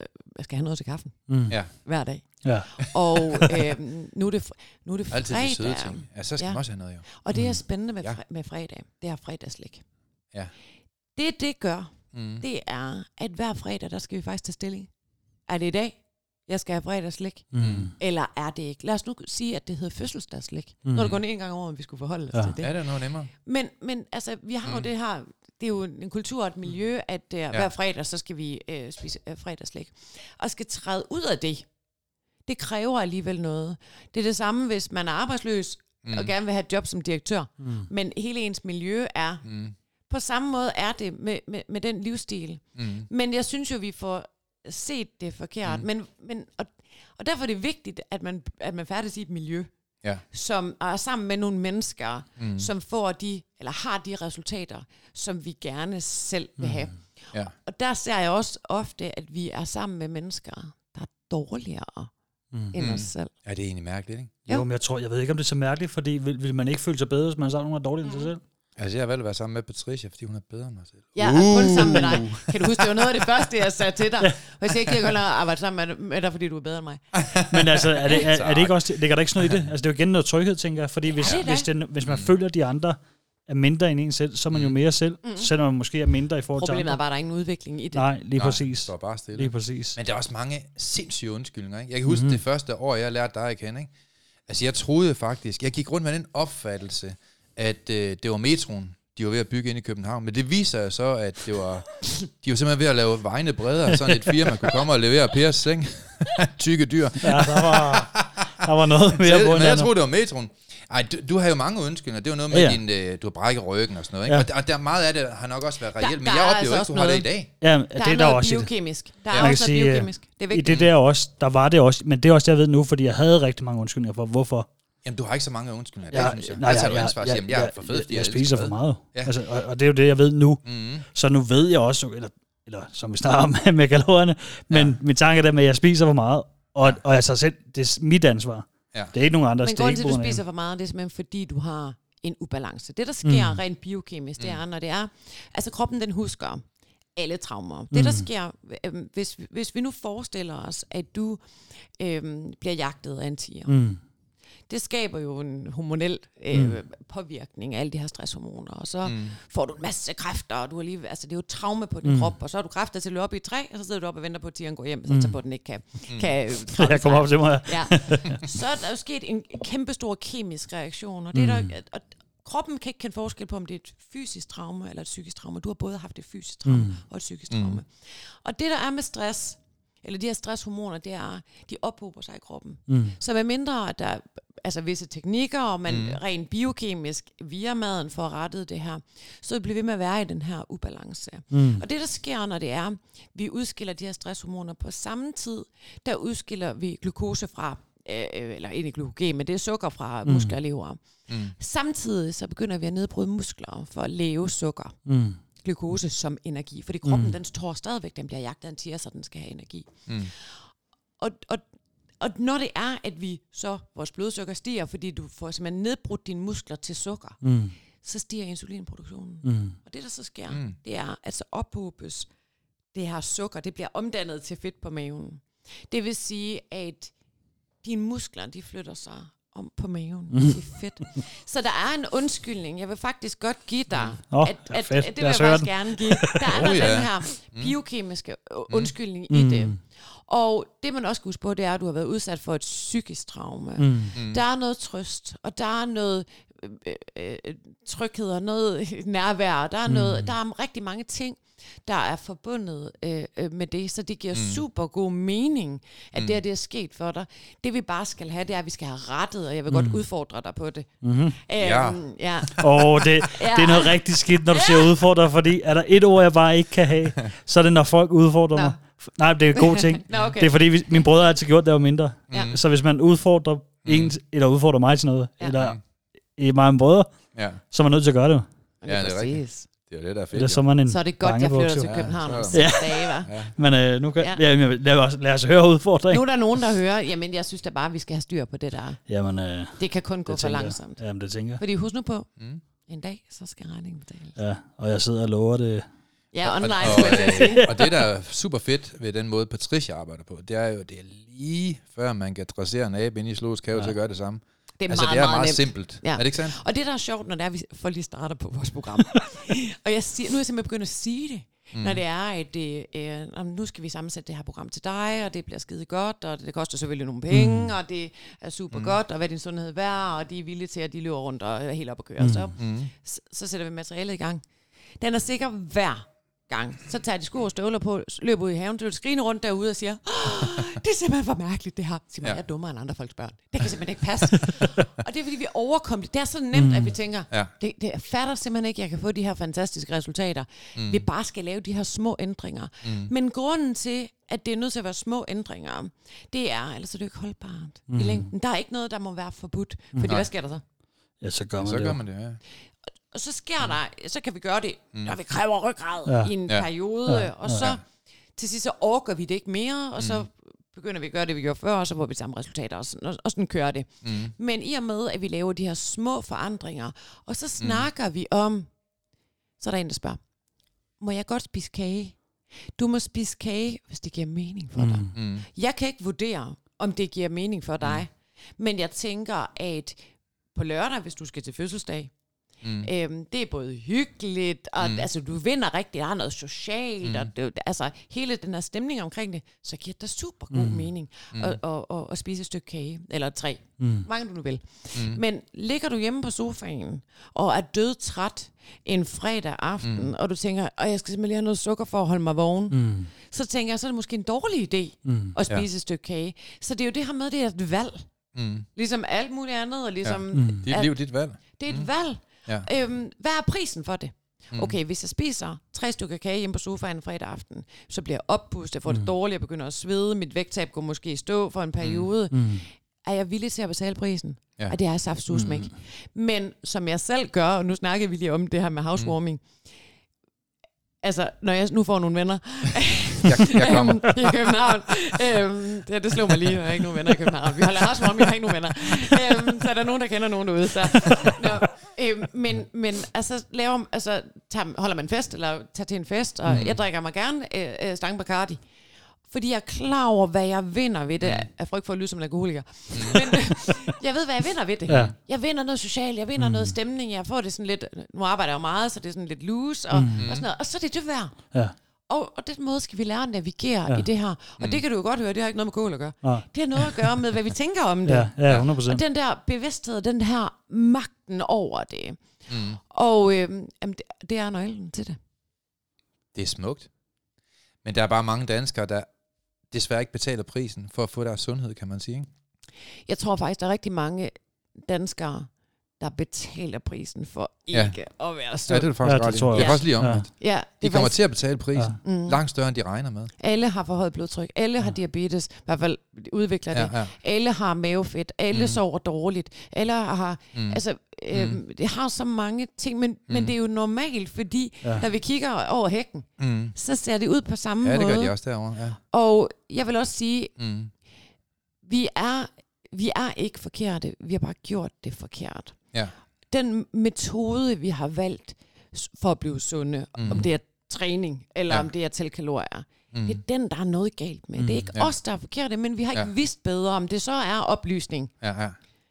øh, skal have noget til kaffen
mm. ja.
hver dag.
Ja.
Og øh, nu, er det, nu er det fredag.
Altid de søde ting. Ja, så skal ja. man også have noget jo.
Og det er mm. spændende med, ja. med fredag. Det er fredagslæg.
Ja.
Det, det gør, mm. det er, at hver fredag, der skal vi faktisk tage stilling. Er det i dag? Jeg skal have fredagslæg? Mm. Eller er det ikke? Lad os nu sige, at det hedder fødselsdagslæg. Mm. Når det går en gang over, om vi skulle forholde os
ja.
til det.
Ja, det er noget nemmere.
Men, men altså, vi har mm. jo det her, det er jo en kultur og et miljø, at uh, ja. hver fredag, så skal vi uh, spise uh, fredagslæg. Og skal træde ud af det, det kræver alligevel noget. Det er det samme, hvis man er arbejdsløs, mm. og gerne vil have et job som direktør. Mm. Men hele ens miljø er... Mm. På samme måde er det med, med, med den livsstil. Mm. Men jeg synes jo, vi får set det forkert. Mm. Men, men, og, og derfor er det vigtigt, at man, at man færdes i et miljø,
ja.
som er sammen med nogle mennesker, mm. som får de, eller har de resultater, som vi gerne selv vil have. Mm.
Ja.
Og der ser jeg også ofte, at vi er sammen med mennesker, der er dårligere mm. end os mm. selv.
Ja, det er egentlig mærkeligt, ikke?
Jo, jo men jeg tror, jeg ved ikke, om det er så mærkeligt, fordi vil, vil man ikke føle sig bedre, hvis man er sammen med nogen, der er dårligere mm. end sig selv?
Altså, jeg har valgt at være sammen med Patricia, fordi hun er bedre end mig selv.
Jeg er uh. kun sammen med dig. Kan du huske, det var noget af det første, jeg sagde til dig. Og jeg siger ikke, jeg kan arbejde sammen med, med dig, fordi du er bedre end mig.
Men altså, er det, er, er det ikke også, ligger der ikke sådan noget i det? Altså, det er jo igen noget tryghed, tænker jeg. Fordi hvis, ja, hvis, det, hvis man mm. føler, de andre er mindre end en selv, så er man jo mm. mere selv, mm. selvom man måske er mindre i forhold
Problemet
til
Problemet er bare, at der er ingen udvikling i det.
Nej, lige
Nej,
præcis.
Det bare stille.
Lige præcis.
Men der er også mange sindssyge undskyldninger. Ikke? Jeg kan huske mm. det første år, jeg lærte dig at kende. Ikke? Altså, jeg troede faktisk, jeg gik rundt med den opfattelse, at øh, det var metroen, de var ved at bygge ind i København. Men det viser så, at det var, de var simpelthen ved at lave vejene bredere, sådan et firma kunne komme og levere Pers seng. Tykke dyr.
Ja, der var, der var noget mere
på Men jeg troede, det var metroen. Ej, du, du har jo mange undskyldninger. Det er jo noget med, ja, ja. din, øh, du har brækket ryggen og sådan noget. Ikke? Ja. Og, og der, meget af det har nok også været reelt, men jeg oplever altså ikke, du har det i dag.
Ja, det
der er, der også biokemisk. Der er ja. også sige, biokemisk. Det er vigtigt.
I det der også, der var det også, men det er også det, jeg ved nu, fordi jeg havde rigtig mange undskyldninger for, hvorfor.
Jamen, du har ikke så mange undskyldninger. Ja, det, synes jeg. Nej, jeg tager du ansvar ja, ja, jeg er for fed,
jeg, jeg, spiser for meget. Ja. Altså, og, og, det er jo det, jeg ved nu. Mm-hmm. Så nu ved jeg også, eller, eller som vi snakker om med kalorierne, men ja. min tanke er der med, at jeg spiser for meget, og, ja. og jeg tager selv, det er mit ansvar. Ja. Det er ikke nogen andres.
Men grunden til, at du spiser for meget, det er simpelthen fordi, du har en ubalance. Det, der sker mm. rent biokemisk, det er, mm. når det er... Altså, kroppen, den husker alle traumer. Mm. Det, der mm. sker, øh, hvis, hvis vi nu forestiller os, at du øh, bliver jagtet af en tiger, mm det skaber jo en hormonel øh, mm. påvirkning af alle de her stresshormoner, og så mm. får du en masse kræfter, og du har lige, altså det er jo et traume på din mm. krop, og så har du kræfter til at løbe op i et træ, og så sidder du op og venter på, at tigeren går hjem, så mm. på, at den ikke kan, mm. kan
øh, Jeg kommer op til mig.
Ja. Så er der jo sket en kæmpe stor kemisk reaktion, og det er mm. der, og kroppen kan ikke kende forskel på, om det er et fysisk traume eller et psykisk traume. Du har både haft et fysisk traume mm. og et psykisk traume. Mm. Og det, der er med stress, eller de her stresshormoner, det er, de ophober sig i kroppen. Mm. Så hvad mindre at der altså visse teknikker, og man mm. rent biokemisk via maden får rettet det her, så bliver vi ved med at være i den her ubalance. Mm. Og det, der sker, når det er, vi udskiller de her stresshormoner på samme tid, der udskiller vi glukose fra øh, eller ikke glykogen, men det er sukker fra mm. muskler og lever. Mm. Samtidig så begynder vi at nedbryde muskler for at leve sukker. Mm glukose som energi, fordi kroppen mm. den tror stadigvæk, den bliver jagtet en tiger, så den skal have energi. Mm. Og, og, og når det er, at vi så, vores blodsukker stiger, fordi du får simpelthen nedbrudt dine muskler til sukker, mm. så stiger insulinproduktionen. Mm. Og det, der så sker, mm. det er, at så ophobes det her sukker, det bliver omdannet til fedt på maven. Det vil sige, at dine muskler, de flytter sig om på maven. Mm. Det er fedt. Så der er en undskyldning. Jeg vil faktisk godt give dig,
oh, at, at,
at, det vil jeg faktisk gerne give. Der er oh, ja. den her mm. biokemiske mm. undskyldning mm. i det. Og det man også skal huske på, det er, at du har været udsat for et psykisk traume. Mm. Mm. Der er noget trøst, og der er noget øh, øh, øh tryghed og noget nærvær. Der er, noget, mm. der er rigtig mange ting, der er forbundet øh, øh, med det, så det giver mm. super god mening, at mm. det her det er sket for dig. Det vi bare skal have, det er, at vi skal have rettet, og jeg vil mm. godt udfordre dig på det.
Mm-hmm. Øhm, ja. ja. Oh, det, ja. det er noget rigtig skidt, når du siger udfordre, fordi er der et ord, jeg bare ikke kan have, så er det, når folk udfordrer Nå. mig. Nej, det er en god ting. Nå, okay. Det er fordi, vi, mine brødre har altid gjort det, der var mindre. Ja. Så hvis man udfordrer mm. en, eller udfordrer mig til noget, ja. eller i og brødre, ja. så er man nødt til at gøre det.
Ja, det er rigtigt. Det er det, der er fedt.
Det er, så, man en
så er det godt, jeg flytter til København ja, om ja. dage, hva'? Ja.
Men øh, nu kan, ja. Ja, lad, os, lad os høre udfordringen.
Nu er der nogen, der hører, jamen jeg synes da bare, vi skal have styr på det der.
Jamen, øh,
det kan kun gå for langsomt.
Jamen, det tænker jeg.
Fordi husk nu på, mm. en dag, så skal regningen betales.
Ja, og jeg sidder og lover det
Ja, online, og,
og, og, og det, der er super fedt ved den måde, Patricia arbejder på, det er jo, det er lige før man kan dressere en abe ind i slås, kan jo ja. til at gøre det samme. Det er altså, meget, det er meget, meget simpelt. Ja. Er det ikke sandt?
Og det, der er sjovt, når det er, vi får lige starter på vores program. og jeg siger, nu er jeg simpelthen begyndt at sige det. Mm. Når det er, at det, øh, nu skal vi sammensætte det her program til dig, og det bliver skide godt, og det koster selvfølgelig nogle penge, mm. og det er super mm. godt, og hvad din sundhed værd, og de er villige til, at de løber rundt og er helt op at køre. Mm. Så, mm. så, så sætter vi materialet i gang. Den er sikker hver gang. Så tager de sko og støvler på, løber ud i haven, og skriner rundt derude og siger, det er simpelthen for mærkeligt det her. Siger, ja. jeg er dummere end andre folks børn. Det kan simpelthen ikke passe. og det er fordi, vi overkom det. Det er så nemt, mm. at vi tænker, ja. det, det fatter simpelthen ikke, at jeg kan få de her fantastiske resultater. Mm. Vi bare skal lave de her små ændringer. Mm. Men grunden til, at det er nødt til at være små ændringer, det er, ellers er det ikke holdbart mm. i længden. Der er ikke noget, der må være forbudt. Fordi mm. hvad sker der så?
Ja, så gør man
ja, så
det.
Gør man det ja.
Og så sker mm. der, så kan vi gøre det, mm. når vi kræver ryggrad ja. i en ja. periode, ja. og så ja. til sidst så orker vi det ikke mere, og mm. så begynder vi at gøre det, vi gjorde før, og så får vi samme resultater, og sådan, og sådan kører det. Mm. Men i og med, at vi laver de her små forandringer, og så mm. snakker mm. vi om, så er der en, der spørger, må jeg godt spise kage? Du må spise kage, hvis det giver mening for mm. dig. Mm. Jeg kan ikke vurdere, om det giver mening for dig, mm. men jeg tænker, at på lørdag, hvis du skal til fødselsdag, Mm. Øhm, det er både hyggeligt, og mm. altså, du vinder rigtig, der er noget socialt, mm. og det, altså, hele den her stemning omkring det, så giver det super god mm. mening mm. At, at, at, at spise et stykke kage, eller tre, mm. mange du nu vil. Mm. Men ligger du hjemme på sofaen, og er død træt en fredag aften, mm. og du tænker, at jeg skal simpelthen have noget sukker for at holde mig vågen, mm. så tænker jeg, så er det måske en dårlig idé mm. at spise ja. et stykke kage. Så det er jo det her med, det er et valg. Mm. Ligesom alt muligt andet. Og ligesom ja.
mm. Dit liv, dit valg.
Det er et mm. valg. Ja. Øhm, hvad er prisen for det? Mm. Okay, hvis jeg spiser tre stykker kage hjemme på sofaen fredag aften, så bliver jeg oppustet, jeg får mm. det dårligt, jeg begynder at svede, mit vægttab går måske i stå for en mm. periode. Mm. Mm. Er jeg villig til at betale prisen? Ja. Og det er saftsusmæk. Mm. Men som jeg selv gør, og nu snakker vi lige om det her med housewarming, mm altså, når jeg nu får nogle venner
jeg, jeg kommer.
i København, øhm, det, det slog mig lige, jeg har ikke nogen venner i København. Vi holder også om, vi har ikke nogen venner. Øhm, så er der nogen, der kender nogen derude. Så. Nå, øhm, men, men altså, laver, altså tager, holder man fest, eller tager til en fest, og mm. jeg drikker mig gerne øh, øh, Stang Bacardi fordi jeg er klar over, hvad jeg vinder ved det. Mm. Jeg frygt for at lyde som en alkoholiker. Mm. Men øh, jeg ved, hvad jeg vinder ved det. Ja. Jeg vinder noget socialt, jeg vinder mm. noget stemning, jeg får det sådan lidt, nu arbejder jeg jo meget, så det er sådan lidt loose, og, mm. og sådan noget. Og så er det det værd. Ja. Og, og den måde skal vi lære at navigere ja. i det her. Og mm. det kan du jo godt høre, det har ikke noget med kål at gøre. Ja. Det har noget at gøre med, hvad vi tænker om det.
Ja, ja 100%.
Og den der bevidsthed, den her magten over det. Mm. Og øh, jamen, det, det er nøglen til det.
Det er smukt. Men der er bare mange danskere, der desværre ikke betaler prisen for at få deres sundhed, kan man sige. Ikke?
Jeg tror faktisk, der er rigtig mange danskere, der betaler prisen for ikke ja. at være sund.
Ja, det er faktisk ja, det, tror jeg. Det er faktisk lige om. Ja. Ja, de kommer faktisk... til at betale prisen ja. mm. langt større, end de regner med.
Alle har for højt blodtryk. Alle ja. har diabetes. I hvert fald udvikler det. Ja, ja. Alle har mavefedt. Alle mm. sover dårligt. Alle har... Mm. Altså, øh, mm. det har så mange ting, men, mm. men det er jo normalt, fordi ja. når vi kigger over hækken, mm. så ser det ud på samme måde.
Ja, det gør de også derovre. Ja.
Og jeg vil også sige, mm. vi er vi er ikke forkerte, vi har bare gjort det forkert. Ja. Den metode, vi har valgt for at blive sunde, mm. om det er træning, eller ja. om det er til kalorier, mm. det er den, der er noget galt med. Mm. Det er ikke ja. os, der er forkerte, men vi har ikke ja. vidst bedre, om det så er oplysning. Ja, ja.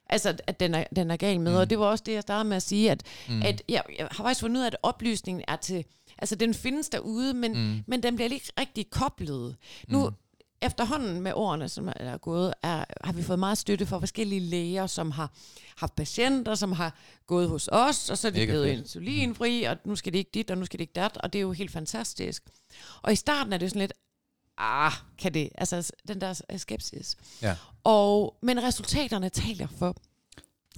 Altså, at den er, den er gal med. Mm. Og det var også det, jeg startede med at sige, at, mm. at jeg, jeg har faktisk fundet ud af, at oplysningen er til... Altså, den findes derude, men, mm. men den bliver ikke rigtig koblet. Nu, mm efterhånden med årene, som er gået, er, har vi fået meget støtte fra forskellige læger, som har haft patienter, som har gået hos os, og så er de blevet insulinfri, og nu skal det ikke dit, og nu skal det ikke dat, og det er jo helt fantastisk. Og i starten er det sådan lidt, ah, kan det, altså den der skepsis. Ja. Og, men resultaterne taler for,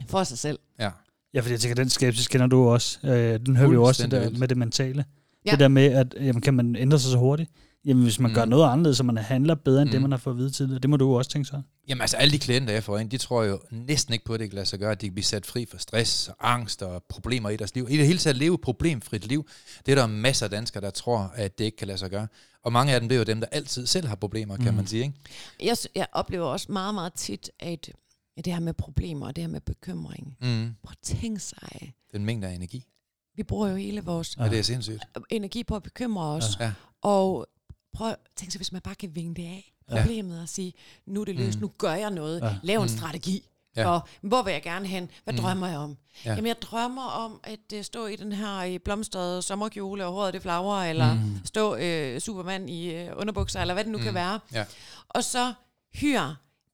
for sig selv.
Ja. Ja, fordi jeg tænker, den skepsis kender du også. Øh, den hører vi jo også der, med det mentale. Ja. Det der med, at jamen, kan man ændre sig så hurtigt? Jamen, hvis man mm. gør noget anderledes, så man handler bedre end mm. det, man har fået at vide tidligere. Det må du også tænke så.
Jamen altså, alle de klienter, jeg får ind, de tror jo næsten ikke på, at det kan lade sig gøre, at de kan blive sat fri for stress og angst og problemer i deres liv. I det hele taget leve et problemfrit liv, det er der masser af danskere, der tror, at det ikke kan lade sig gøre. Og mange af dem, det er jo dem, der altid selv har problemer, kan mm. man sige. Ikke?
Jeg, jeg oplever også meget, meget tit, at det her med problemer og det her med bekymring. Mm. Prøv at tænke sig.
Den mængde af energi.
Vi bruger jo hele vores
ja, det er sindssygt.
energi på at bekymre os. Ja. Og prøv at tænke sig, hvis man bare kan vinge det af problemet ja. og sige, nu er det løst, mm. nu gør jeg noget, ja. lav en mm. strategi. Ja. Og hvor vil jeg gerne hen? Hvad mm. drømmer jeg om? Ja. Jamen, jeg drømmer om at uh, stå i den her i blomstrede sommerkjole, og håret det flagrer, eller mm. stå uh, Superman i uh, underbukser, eller hvad det nu mm. kan være. Ja. Og så hyr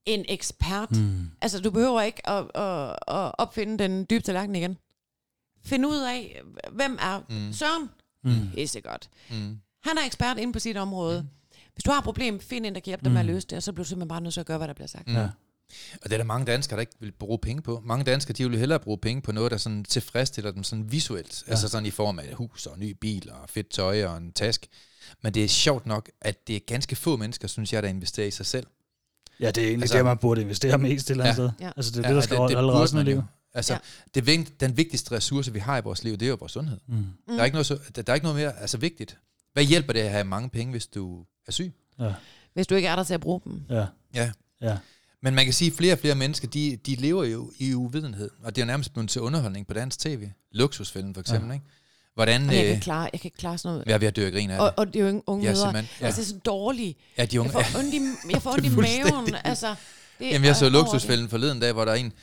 en ekspert. Mm. Altså, du behøver ikke at, at, at opfinde den dybe tallerken igen. Find ud af, hvem er mm. Søren? Mm. Det er godt. Mm. Han er ekspert inde på sit område. Mm. Hvis du har et problem, find en, der kan hjælpe dig mm. med at løse det, og så bliver du simpelthen bare nødt til at gøre, hvad der bliver sagt. Mm. Ja.
Og det er der mange danskere, der ikke vil bruge penge på. Mange danskere, de vil hellere bruge penge på noget, der sådan tilfredsstiller dem sådan visuelt. Ja. Altså sådan i form af hus og ny bil og fedt tøj og en task. Men det er sjovt nok, at det er ganske få mennesker, synes jeg, der investerer i sig selv.
Ja, det er egentlig altså, det, man burde investere mest til et eller andet ja. sted. Ja. Altså det er ja, det, der skal det, det allerede resten af livet.
Altså, ja. det, den vigtigste ressource, vi har i vores liv, det er jo vores sundhed. Mm. Der, er ikke noget så, der, der er ikke noget mere altså, vigtigt. Hvad hjælper det at have mange penge, hvis du er syg? Ja.
Hvis du ikke er der til at bruge dem.
Ja. ja. ja. Men man kan sige, at flere og flere mennesker, de, de lever jo i uvidenhed, og det er jo nærmest blevet til underholdning på dansk tv. Luksusfilm for eksempel, ja. ikke?
Hvordan, og jeg, kan øh, klare, jeg kan klare sådan noget.
Ja, vi har dø grin af
det. Og, og det er jo unge ja, mødre. Ja. Altså, det er så dårlige. Ja, de unge. Jeg får ondt i, jeg får ondt i maven. Altså,
det Jamen, jeg så luksusfælden forleden dag, hvor der er en,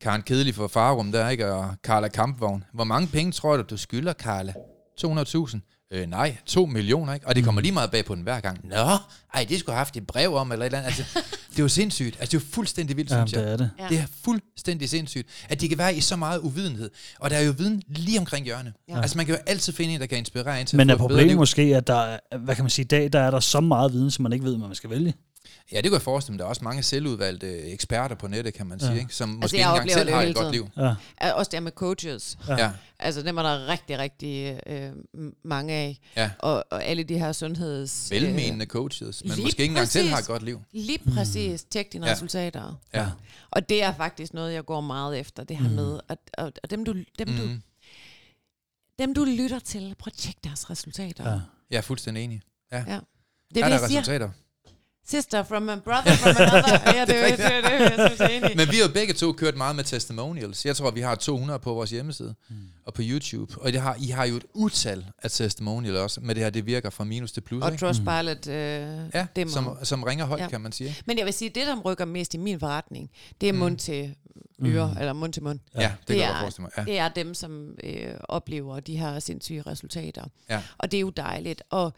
Karen Kedelig fra Farum der, ikke? Og Carla Kampvogn. Hvor mange penge tror du, du skylder, Carla? 200.000? Øh, nej, to millioner, ikke? Og det kommer mm. lige meget bag på den hver gang. Nå, ej, det skulle have haft et brev om, eller et eller andet. Altså, det er jo sindssygt. Altså, det er jo fuldstændig vildt, synes
jeg. det er det.
Ja. Det er fuldstændig sindssygt, at de kan være i så meget uvidenhed. Og der er jo viden lige omkring hjørnet. Ja. Altså, man kan jo altid finde en, der kan inspirere en til
Men er problemet måske, at der, hvad kan man sige, i dag, der er der så meget viden, som man ikke ved, hvad man skal vælge?
Ja, det kan jeg forestille mig. Der er også mange selvudvalgte eksperter på nettet, kan man sige, ja. ikke? som altså, måske ikke engang selv har et godt liv.
Ja. Også der med coaches. Ja. Altså, dem er der rigtig, rigtig øh, mange af. Ja. Og, og alle de her sundheds...
Velmenende øh, coaches, men måske ikke engang selv har et godt liv.
Lige præcis. Mm. Tjek dine ja. resultater. Ja. Og det er faktisk noget, jeg går meget efter, det her mm. med, at, at, at dem, du, dem, mm. du, dem, du lytter til, prøv at tjekke deres resultater. Ja.
Jeg er fuldstændig enig. Ja. ja. Det er, er der resultater?
Sister from a brother from another. ja, det, det, det, det, jeg synes enig.
Men vi har begge to kørt meget med testimonials. Jeg tror, vi har 200 på vores hjemmeside mm. og på YouTube. Og det har, I har jo et utal af testimonials også med det her, det virker fra minus til plus.
Og Trustpilot mm. øh,
ja, demmer. som, som ringer højt, ja. kan man sige.
Men jeg vil sige, det, der rykker mest i min forretning, det er mm. mund til øre, mm. eller mund til mund.
Ja, det, det, er, mig. Ja.
det er dem, som øh, oplever de her sindssyge resultater. Ja. Og det er jo dejligt. Og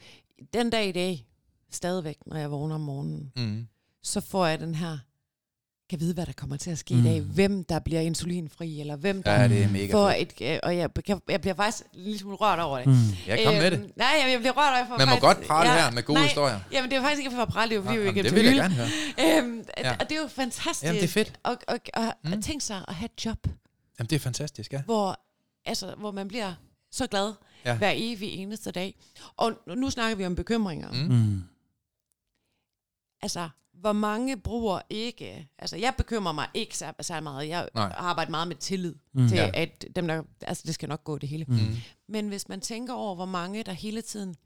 den dag i dag, stadigvæk, når jeg vågner om morgenen, mm. så får jeg den her, kan vide, hvad der kommer til at ske mm. i dag. Hvem der bliver insulinfri, eller hvem der
ja, det er mega
får et... Øh, og jeg, jeg, jeg bliver faktisk lidt smule rørt over det. Mm.
Ja, kom med det. Øhm,
nej, jeg, jeg bliver rørt over det.
Man må faktisk, godt prale ja, her med gode nej, historier.
Jamen, det er faktisk ikke for at prale, det er fordi, ja, vi
ikke Det vil jeg gerne høre.
Øhm, ja. Og det er jo fantastisk. Jamen,
det er fedt.
Og, og, og, og mm. tænk sig at have et job.
Jamen, det er fantastisk, ja.
Hvor, altså, hvor man bliver så glad ja. hver evig eneste dag. Og nu snakker vi om bekymringer. Mm. Mm altså, hvor mange bruger ikke, altså jeg bekymrer mig ikke så, så meget, jeg Nej. arbejder meget med tillid mm. til, ja. at dem der, altså det skal nok gå det hele. Mm. Men hvis man tænker over, hvor mange der hele tiden,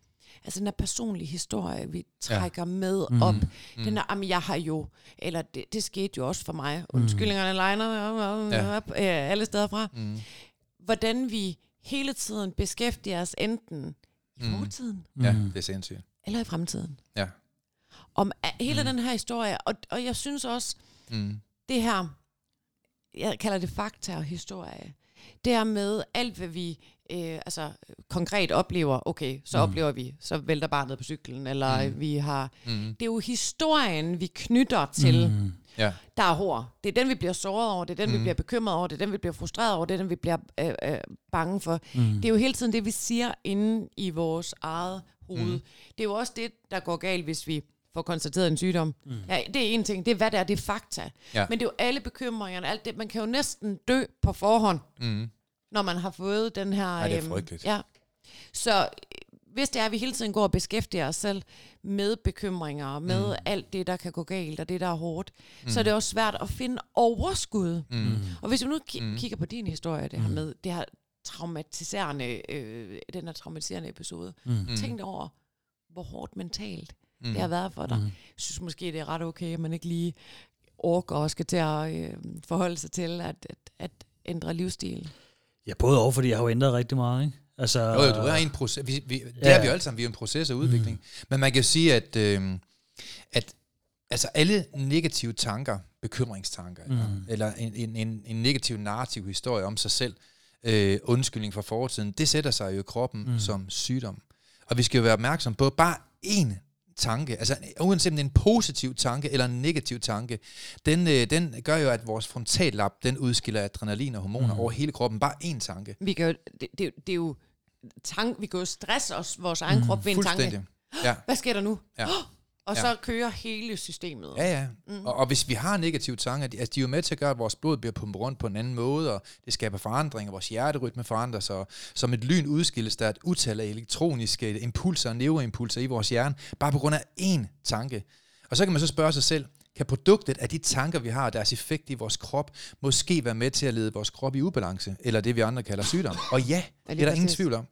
altså den der personlige historie, vi trækker ja. med mm. op, mm. den der, jamen jeg har jo, eller det, det skete jo også for mig, mm. undskyldningerne ja. op, øh, alle steder fra, mm. hvordan vi hele tiden beskæftiger os enten i mm. fortiden,
ja, det er sindssygt.
eller i fremtiden.
Ja
om hele mm. den her historie. Og, og jeg synes også, mm. det her, jeg kalder det fakta og historie, det er med alt, hvad vi øh, altså, konkret oplever, okay, så mm. oplever vi, så vælter barnet på cyklen, eller mm. vi har... Mm. Det er jo historien, vi knytter til, mm. ja. der er hård. Det er den, vi bliver såret over, det er den, mm. vi bliver bekymret over, det er den, vi bliver frustreret over, det er den, vi bliver øh, øh, bange for. Mm. Det er jo hele tiden det, vi siger inde i vores eget hoved. Mm. Det er jo også det, der går galt, hvis vi får konstateret en sygdom. Mm. Ja, det er en ting. Det er, hvad det er. Det er fakta. Ja. Men det er jo alle bekymringerne. Alt det. Man kan jo næsten dø på forhånd, mm. når man har fået den her...
Ja, det er øhm, frygteligt.
ja. Så hvis det er, at vi hele tiden går og beskæftiger os selv med bekymringer, med mm. alt det, der kan gå galt, og det, der er hårdt, mm. så er det også svært at finde overskud. Mm. Og hvis vi nu k- mm. kigger på din historie, det her mm. med det her traumatiserende, øh, den her traumatiserende episode, mm. tænk over, hvor hårdt mentalt mm. det har været for dig. Mm. Jeg synes måske, det er ret okay, at man ikke lige orker og skal til at øh, forholde sig til at, at, at ændre livsstil.
Ja, både over, fordi jeg har jo ændret rigtig meget, ikke?
Altså, jo, jo, du er en proces. Vi, vi, det ja. er vi jo alle sammen. Vi er en proces af udvikling. Mm. Men man kan sige, at, øh, at altså alle negative tanker, bekymringstanker, mm. eller, en, en, en, en negativ narrativ historie om sig selv, øh, undskyldning for fortiden, det sætter sig jo i kroppen mm. som sygdom. Og vi skal jo være opmærksom på, bare én tanke, altså uanset om det er en positiv tanke eller en negativ tanke, den, øh, den gør jo, at vores frontallap, den udskiller adrenalin og hormoner mm. over hele kroppen. Bare én tanke.
Vi kan jo, det, det, det er jo tank, vi kan jo stresse os, vores egen mm. krop ved en tanke. Ja. Hvad sker der nu? Ja. Og ja. så kører hele systemet.
Ja, ja. Mm. Og, og hvis vi har negative tanker, de, altså, de er jo med til at gøre, at vores blod bliver pumpet rundt på en anden måde, og det skaber forandringer, vores hjerterytme forandres, og som et lyn udskilles der et utal af elektroniske impulser og neuroimpulser i vores hjerne, bare på grund af én tanke. Og så kan man så spørge sig selv, kan produktet af de tanker, vi har, deres effekt i vores krop, måske være med til at lede vores krop i ubalance, eller det vi andre kalder sygdom? Og ja, det er der ingen tvivl om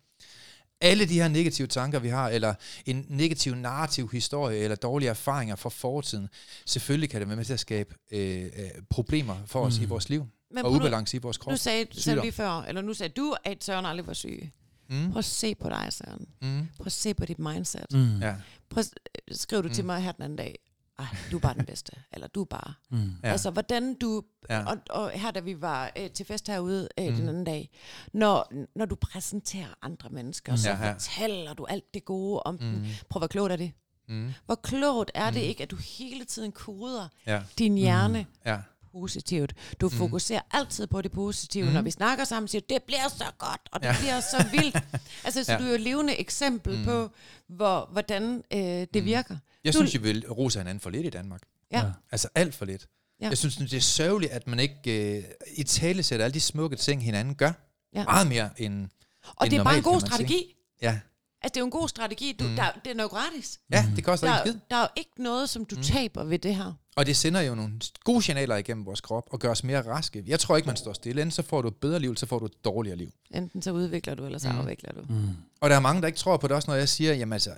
alle de her negative tanker, vi har, eller en negativ narrativ historie, eller dårlige erfaringer fra fortiden, selvfølgelig kan det være med til at skabe øh, øh, problemer for os mm. i vores liv, Men og ubalance i vores krop.
Nu sagde, sagde lige før, eller nu sagde du, at Søren aldrig var syg. Mm. Prøv at se på dig, Søren. Mm. Prøv at se på dit mindset. Mm. Ja. Prøv at, skriv du mm. til mig her den anden dag, ej, du er bare den bedste, eller du er bare. Mm. Ja. Altså, hvordan du, ja. og, og her da vi var øh, til fest herude øh, mm. den anden dag, når, når du præsenterer andre mennesker, mm. så ja, ja. fortæller du alt det gode om mm. dem. Prøv, hvor klogt er det? Mm. Hvor klogt er mm. det ikke, at du hele tiden koder ja. din hjerne mm. ja. Positivt. Du mm. fokuserer altid på det positive. Mm. Når vi snakker sammen, siger det bliver så godt, og det ja. bliver så vildt. altså, så ja. du er jo et levende eksempel mm. på, hvor, hvordan øh, det mm. virker.
Jeg
du,
synes, jeg vil rose hinanden for lidt i Danmark. Ja. Altså alt for lidt. Ja. Jeg synes, det er sørgeligt, at man ikke øh, i tale sætter alle de smukke ting, hinanden gør. Ja. Meget mere end
Og
end
det er normalt, bare en god strategi.
Sige. Ja.
Altså, det er jo en god strategi. Du, mm. der, det er noget gratis.
Ja, det koster
der,
ikke skid.
Der er jo ikke noget, som du mm. taber ved det her.
Og det sender jo nogle gode signaler igennem vores krop og gør os mere raske. Jeg tror ikke, man står stille. Enten så får du et bedre liv, så får du et dårligere liv.
Enten så udvikler du, eller så mm. afvikler du. Mm.
Og der er mange, der ikke tror på det også, når jeg siger, jamen altså,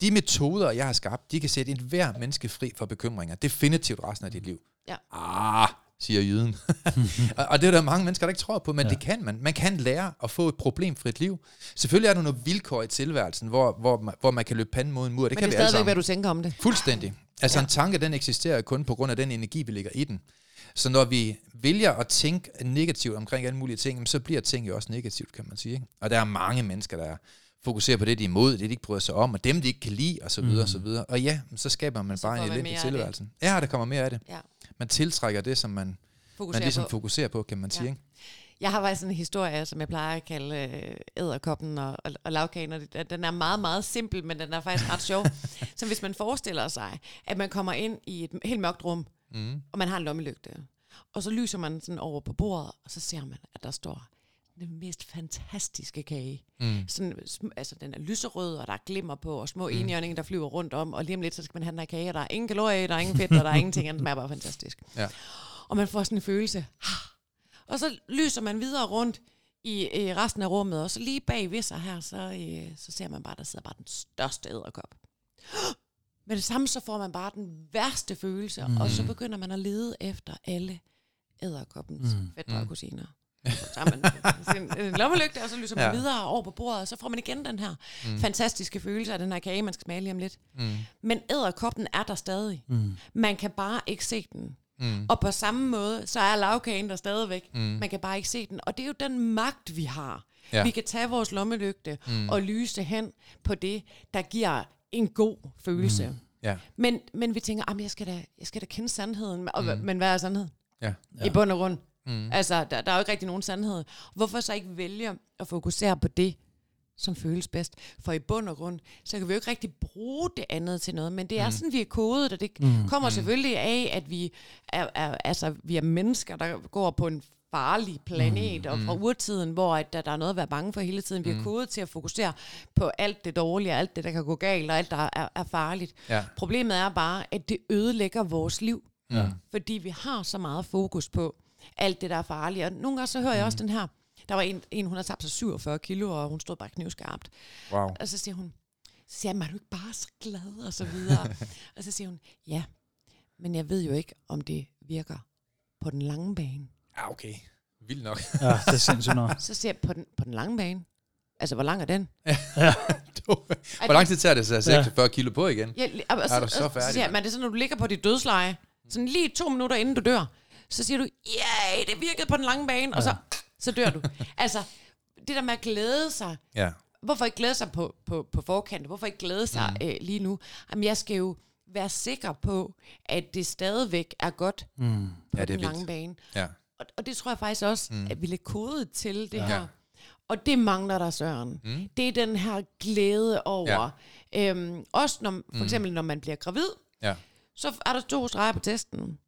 de metoder, jeg har skabt, de kan sætte en hver menneske fri for bekymringer. Definitivt resten af dit liv.
Ja.
Ah, siger jyden. og, og det er der mange mennesker, der ikke tror på, men ja. det kan man. Man kan lære at få et problemfrit liv. Selvfølgelig er der nogle vilkår i tilværelsen, hvor, hvor, man, hvor man kan løbe panden mod en mur.
Det
men
kan
det
er stadigvæk, hvad du tænker om det.
Fuldstændig. Altså ja. en tanke, den eksisterer kun på grund af den energi, vi lægger i den. Så når vi vælger at tænke negativt omkring alle mulige ting, så bliver ting jo også negativt, kan man sige. Ikke? Og der er mange mennesker, der fokuserer på det, de er imod, det de ikke bryder sig om, og dem, de ikke kan lide, og så videre, mm. og så videre. Og ja, så skaber man så bare en elendig tilværelsen. Ja, der kommer mere af det. Ja. Man tiltrækker det, som man, fokuserer man ligesom på. fokuserer på, kan man sige. Ja. Ikke?
Jeg har faktisk en historie, som jeg plejer at kalde øh, æderkoppen og, og, og lavkagen, og den er meget, meget simpel, men den er faktisk ret sjov. så hvis man forestiller sig, at man kommer ind i et helt mørkt rum, mm. og man har en lommelygte, og så lyser man sådan over på bordet, og så ser man, at der står den mest fantastiske kage. Mm. Sådan, altså, den er lyserød, og der er glimmer på, og små mm. enhjørninger, der flyver rundt om, og lige om lidt, så skal man have den her kage, og der er ingen kalorier der er ingen fedt, og der er ingenting, den er bare fantastisk. Ja. Og man får sådan en følelse, og så lyser man videre rundt i, i resten af rummet, og så lige bag ved sig her, så, øh, så ser man bare, der sidder bare den største æderkop. Men det samme, så får man bare den værste følelse, mm. og så begynder man at lede efter alle æderkoppens mm. fætter og mm. kusiner. Så tager man sin en lommelygte, og så lyser man ja. videre over på bordet, og så får man igen den her mm. fantastiske følelse af den her kage, man skal smage lige om lidt. Mm. Men æderkoppen er der stadig. Mm. Man kan bare ikke se den. Mm. Og på samme måde, så er lavkagen der stadigvæk. Mm. Man kan bare ikke se den. Og det er jo den magt, vi har. Ja. Vi kan tage vores lommelygte mm. og lyse hen på det, der giver en god følelse. Mm. Ja. Men, men vi tænker, jeg skal, da, jeg skal da kende sandheden. Og, mm. Men hvad er sandhed? Ja. Ja. I bund og grund. Mm. Altså, der, der er jo ikke rigtig nogen sandhed. Hvorfor så ikke vælge at fokusere på det, som føles bedst? For i bund og grund, så kan vi jo ikke rigtig bruge det andet til noget, men det er mm. sådan, vi er kodet, og det mm. kommer mm. selvfølgelig af, at vi er, er, altså, vi er mennesker, der går på en farlig planet, mm, og fra mm. urtiden, hvor at der, der er noget at være bange for hele tiden. Vi er mm. kodet til at fokusere på alt det dårlige, alt det, der kan gå galt, og alt, der er, er farligt. Ja. Problemet er bare, at det ødelægger vores liv. Ja. Fordi vi har så meget fokus på, alt det, der er farligt. Og nogle gange så hører jeg også mm. den her, der var en, en, hun har tabt sig 47 kilo, og hun stod bare knivskarpt. Wow. Og så siger hun, så siger jeg, er du ikke bare så glad, og så videre. og så siger hun, ja, men jeg ved jo ikke, om det virker på den lange bane.
Ja, okay. Vildt nok.
ja, det er sindssygt nok.
Så siger jeg, på den, på den lange bane? Altså, hvor lang er den?
ja. hvor lang tid tager det så at 46 kilo på igen? Ja, altså, er du så færdig? Så
siger men det er sådan, når du ligger på dit dødsleje, sådan lige to minutter inden du dør, så siger du, ja, det virkede på den lange bane, ja. og så, så dør du. altså, det der med at glæde sig. Ja. Hvorfor ikke glæde sig på, på, på forkant? Hvorfor ikke glæde sig mm. øh, lige nu? Jamen, jeg skal jo være sikker på, at det stadigvæk er godt mm. på ja, den lange vildt. bane. Ja. Og, og det tror jeg faktisk også, mm. at vi er kodet til det ja. her. Og det mangler der, Søren. Mm. Det er den her glæde over. Ja. Øhm, også når, for mm. eksempel, når man bliver gravid, ja. så er der to streger på testen.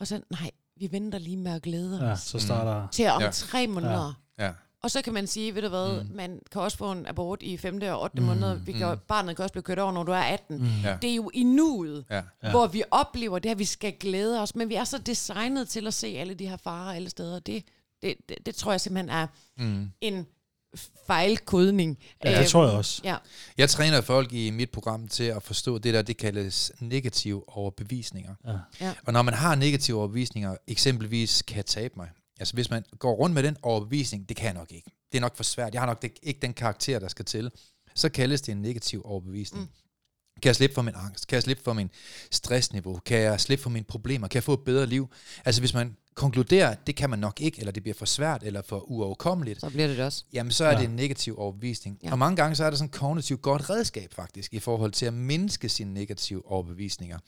Og så, nej, vi venter lige med at glæde os. Ja,
så starter...
Mm. Til om ja. tre måneder. Ja. ja. Og så kan man sige, ved du hvad, mm. man kan også få en abort i 5. og 8. Mm. måned. Vi kan, mm. Barnet kan også blive kørt over, når du er 18. Mm. Ja. Det er jo i nuet, ja. Ja. hvor vi oplever det her, vi skal glæde os. Men vi er så designet til at se alle de her farer alle steder. Det, det, det, det tror jeg simpelthen er mm. en fejlkodning.
Ja, det øh, tror jeg også. Ja.
Jeg træner folk i mit program til at forstå det der, det kaldes negative overbevisninger. Ja. Ja. Og når man har negative overbevisninger, eksempelvis kan jeg tabe mig. Altså hvis man går rundt med den overbevisning, det kan jeg nok ikke. Det er nok for svært. Jeg har nok ikke den karakter, der skal til. Så kaldes det en negativ overbevisning. Mm. Kan jeg slippe for min angst? Kan jeg slippe for min stressniveau? Kan jeg slippe for mine problemer? Kan jeg få et bedre liv? Altså hvis man konkluderer, det kan man nok ikke, eller det bliver for svært, eller for uoverkommeligt,
så bliver det, det også.
Jamen, så er ja. det en negativ overbevisning. Ja. Og mange gange, så er det sådan et kognitivt godt redskab, faktisk, i forhold til at mindske sine negative overbevisninger.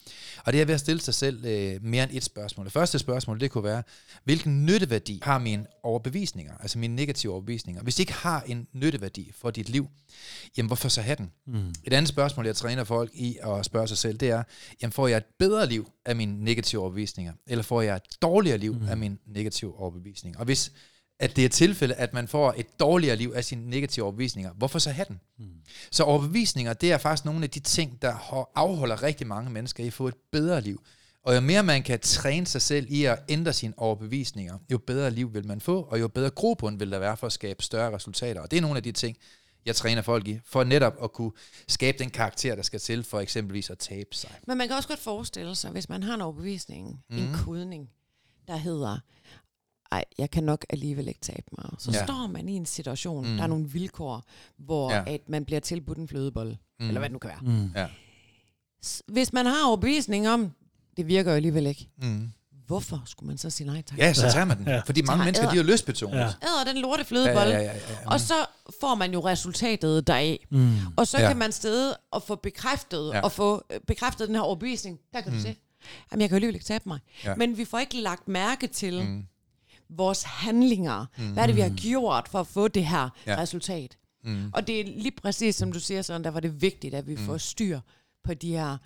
Og det er ved at stille sig selv øh, mere end et spørgsmål. Det første spørgsmål, det kunne være, hvilken nytteværdi har mine overbevisninger, altså mine negative overbevisninger? Hvis de ikke har en nytteværdi for dit liv, jamen hvorfor så have den? Mm. Et andet spørgsmål, jeg træner folk i at spørge sig selv, det er, jamen får jeg et bedre liv af mine negative overbevisninger, eller får jeg et dårligere liv mm. af mine negative overbevisninger? Og hvis at det er tilfælde, at man får et dårligere liv af sine negative overbevisninger, hvorfor så have den? Mm. Så overbevisninger, det er faktisk nogle af de ting, der afholder rigtig mange mennesker i at få et bedre liv. Og jo mere man kan træne sig selv i at ændre sine overbevisninger, jo bedre liv vil man få, og jo bedre grobund vil der være for at skabe større resultater. Og det er nogle af de ting, jeg træner folk i, for netop at kunne skabe den karakter, der skal til for eksempelvis at tabe sig.
Men man kan også godt forestille sig, hvis man har en overbevisning, mm. en kodning, der hedder, ej, jeg kan nok alligevel ikke tabe mig. Så ja. står man i en situation, mm. der er nogle vilkår, hvor ja. at man bliver tilbudt en flødebold, mm. eller hvad det nu kan være. Mm. Ja. Hvis man har overbevisning om, det virker jo alligevel ikke. Mm. Hvorfor skulle man så sige nej tak?
Ja, så tager man den. Ja. Fordi mange mennesker, æder, de er jo lystbetonet. Ja.
Æder den lorte flødebold. Ja, ja, ja, ja, ja. Og så får man jo resultatet deraf. Mm. Og så ja. kan man stede og få bekræftet, ja. og få øh, bekræftet den her overbevisning. Der kan mm. du se. Jamen, jeg kan jo alligevel ikke tabe mig. Ja. Men vi får ikke lagt mærke til mm. vores handlinger. Mm. Hvad er det, vi har gjort for at få det her ja. resultat? Mm. Og det er lige præcis, som du siger, sådan, der var det vigtigt, at vi mm. får styr på de her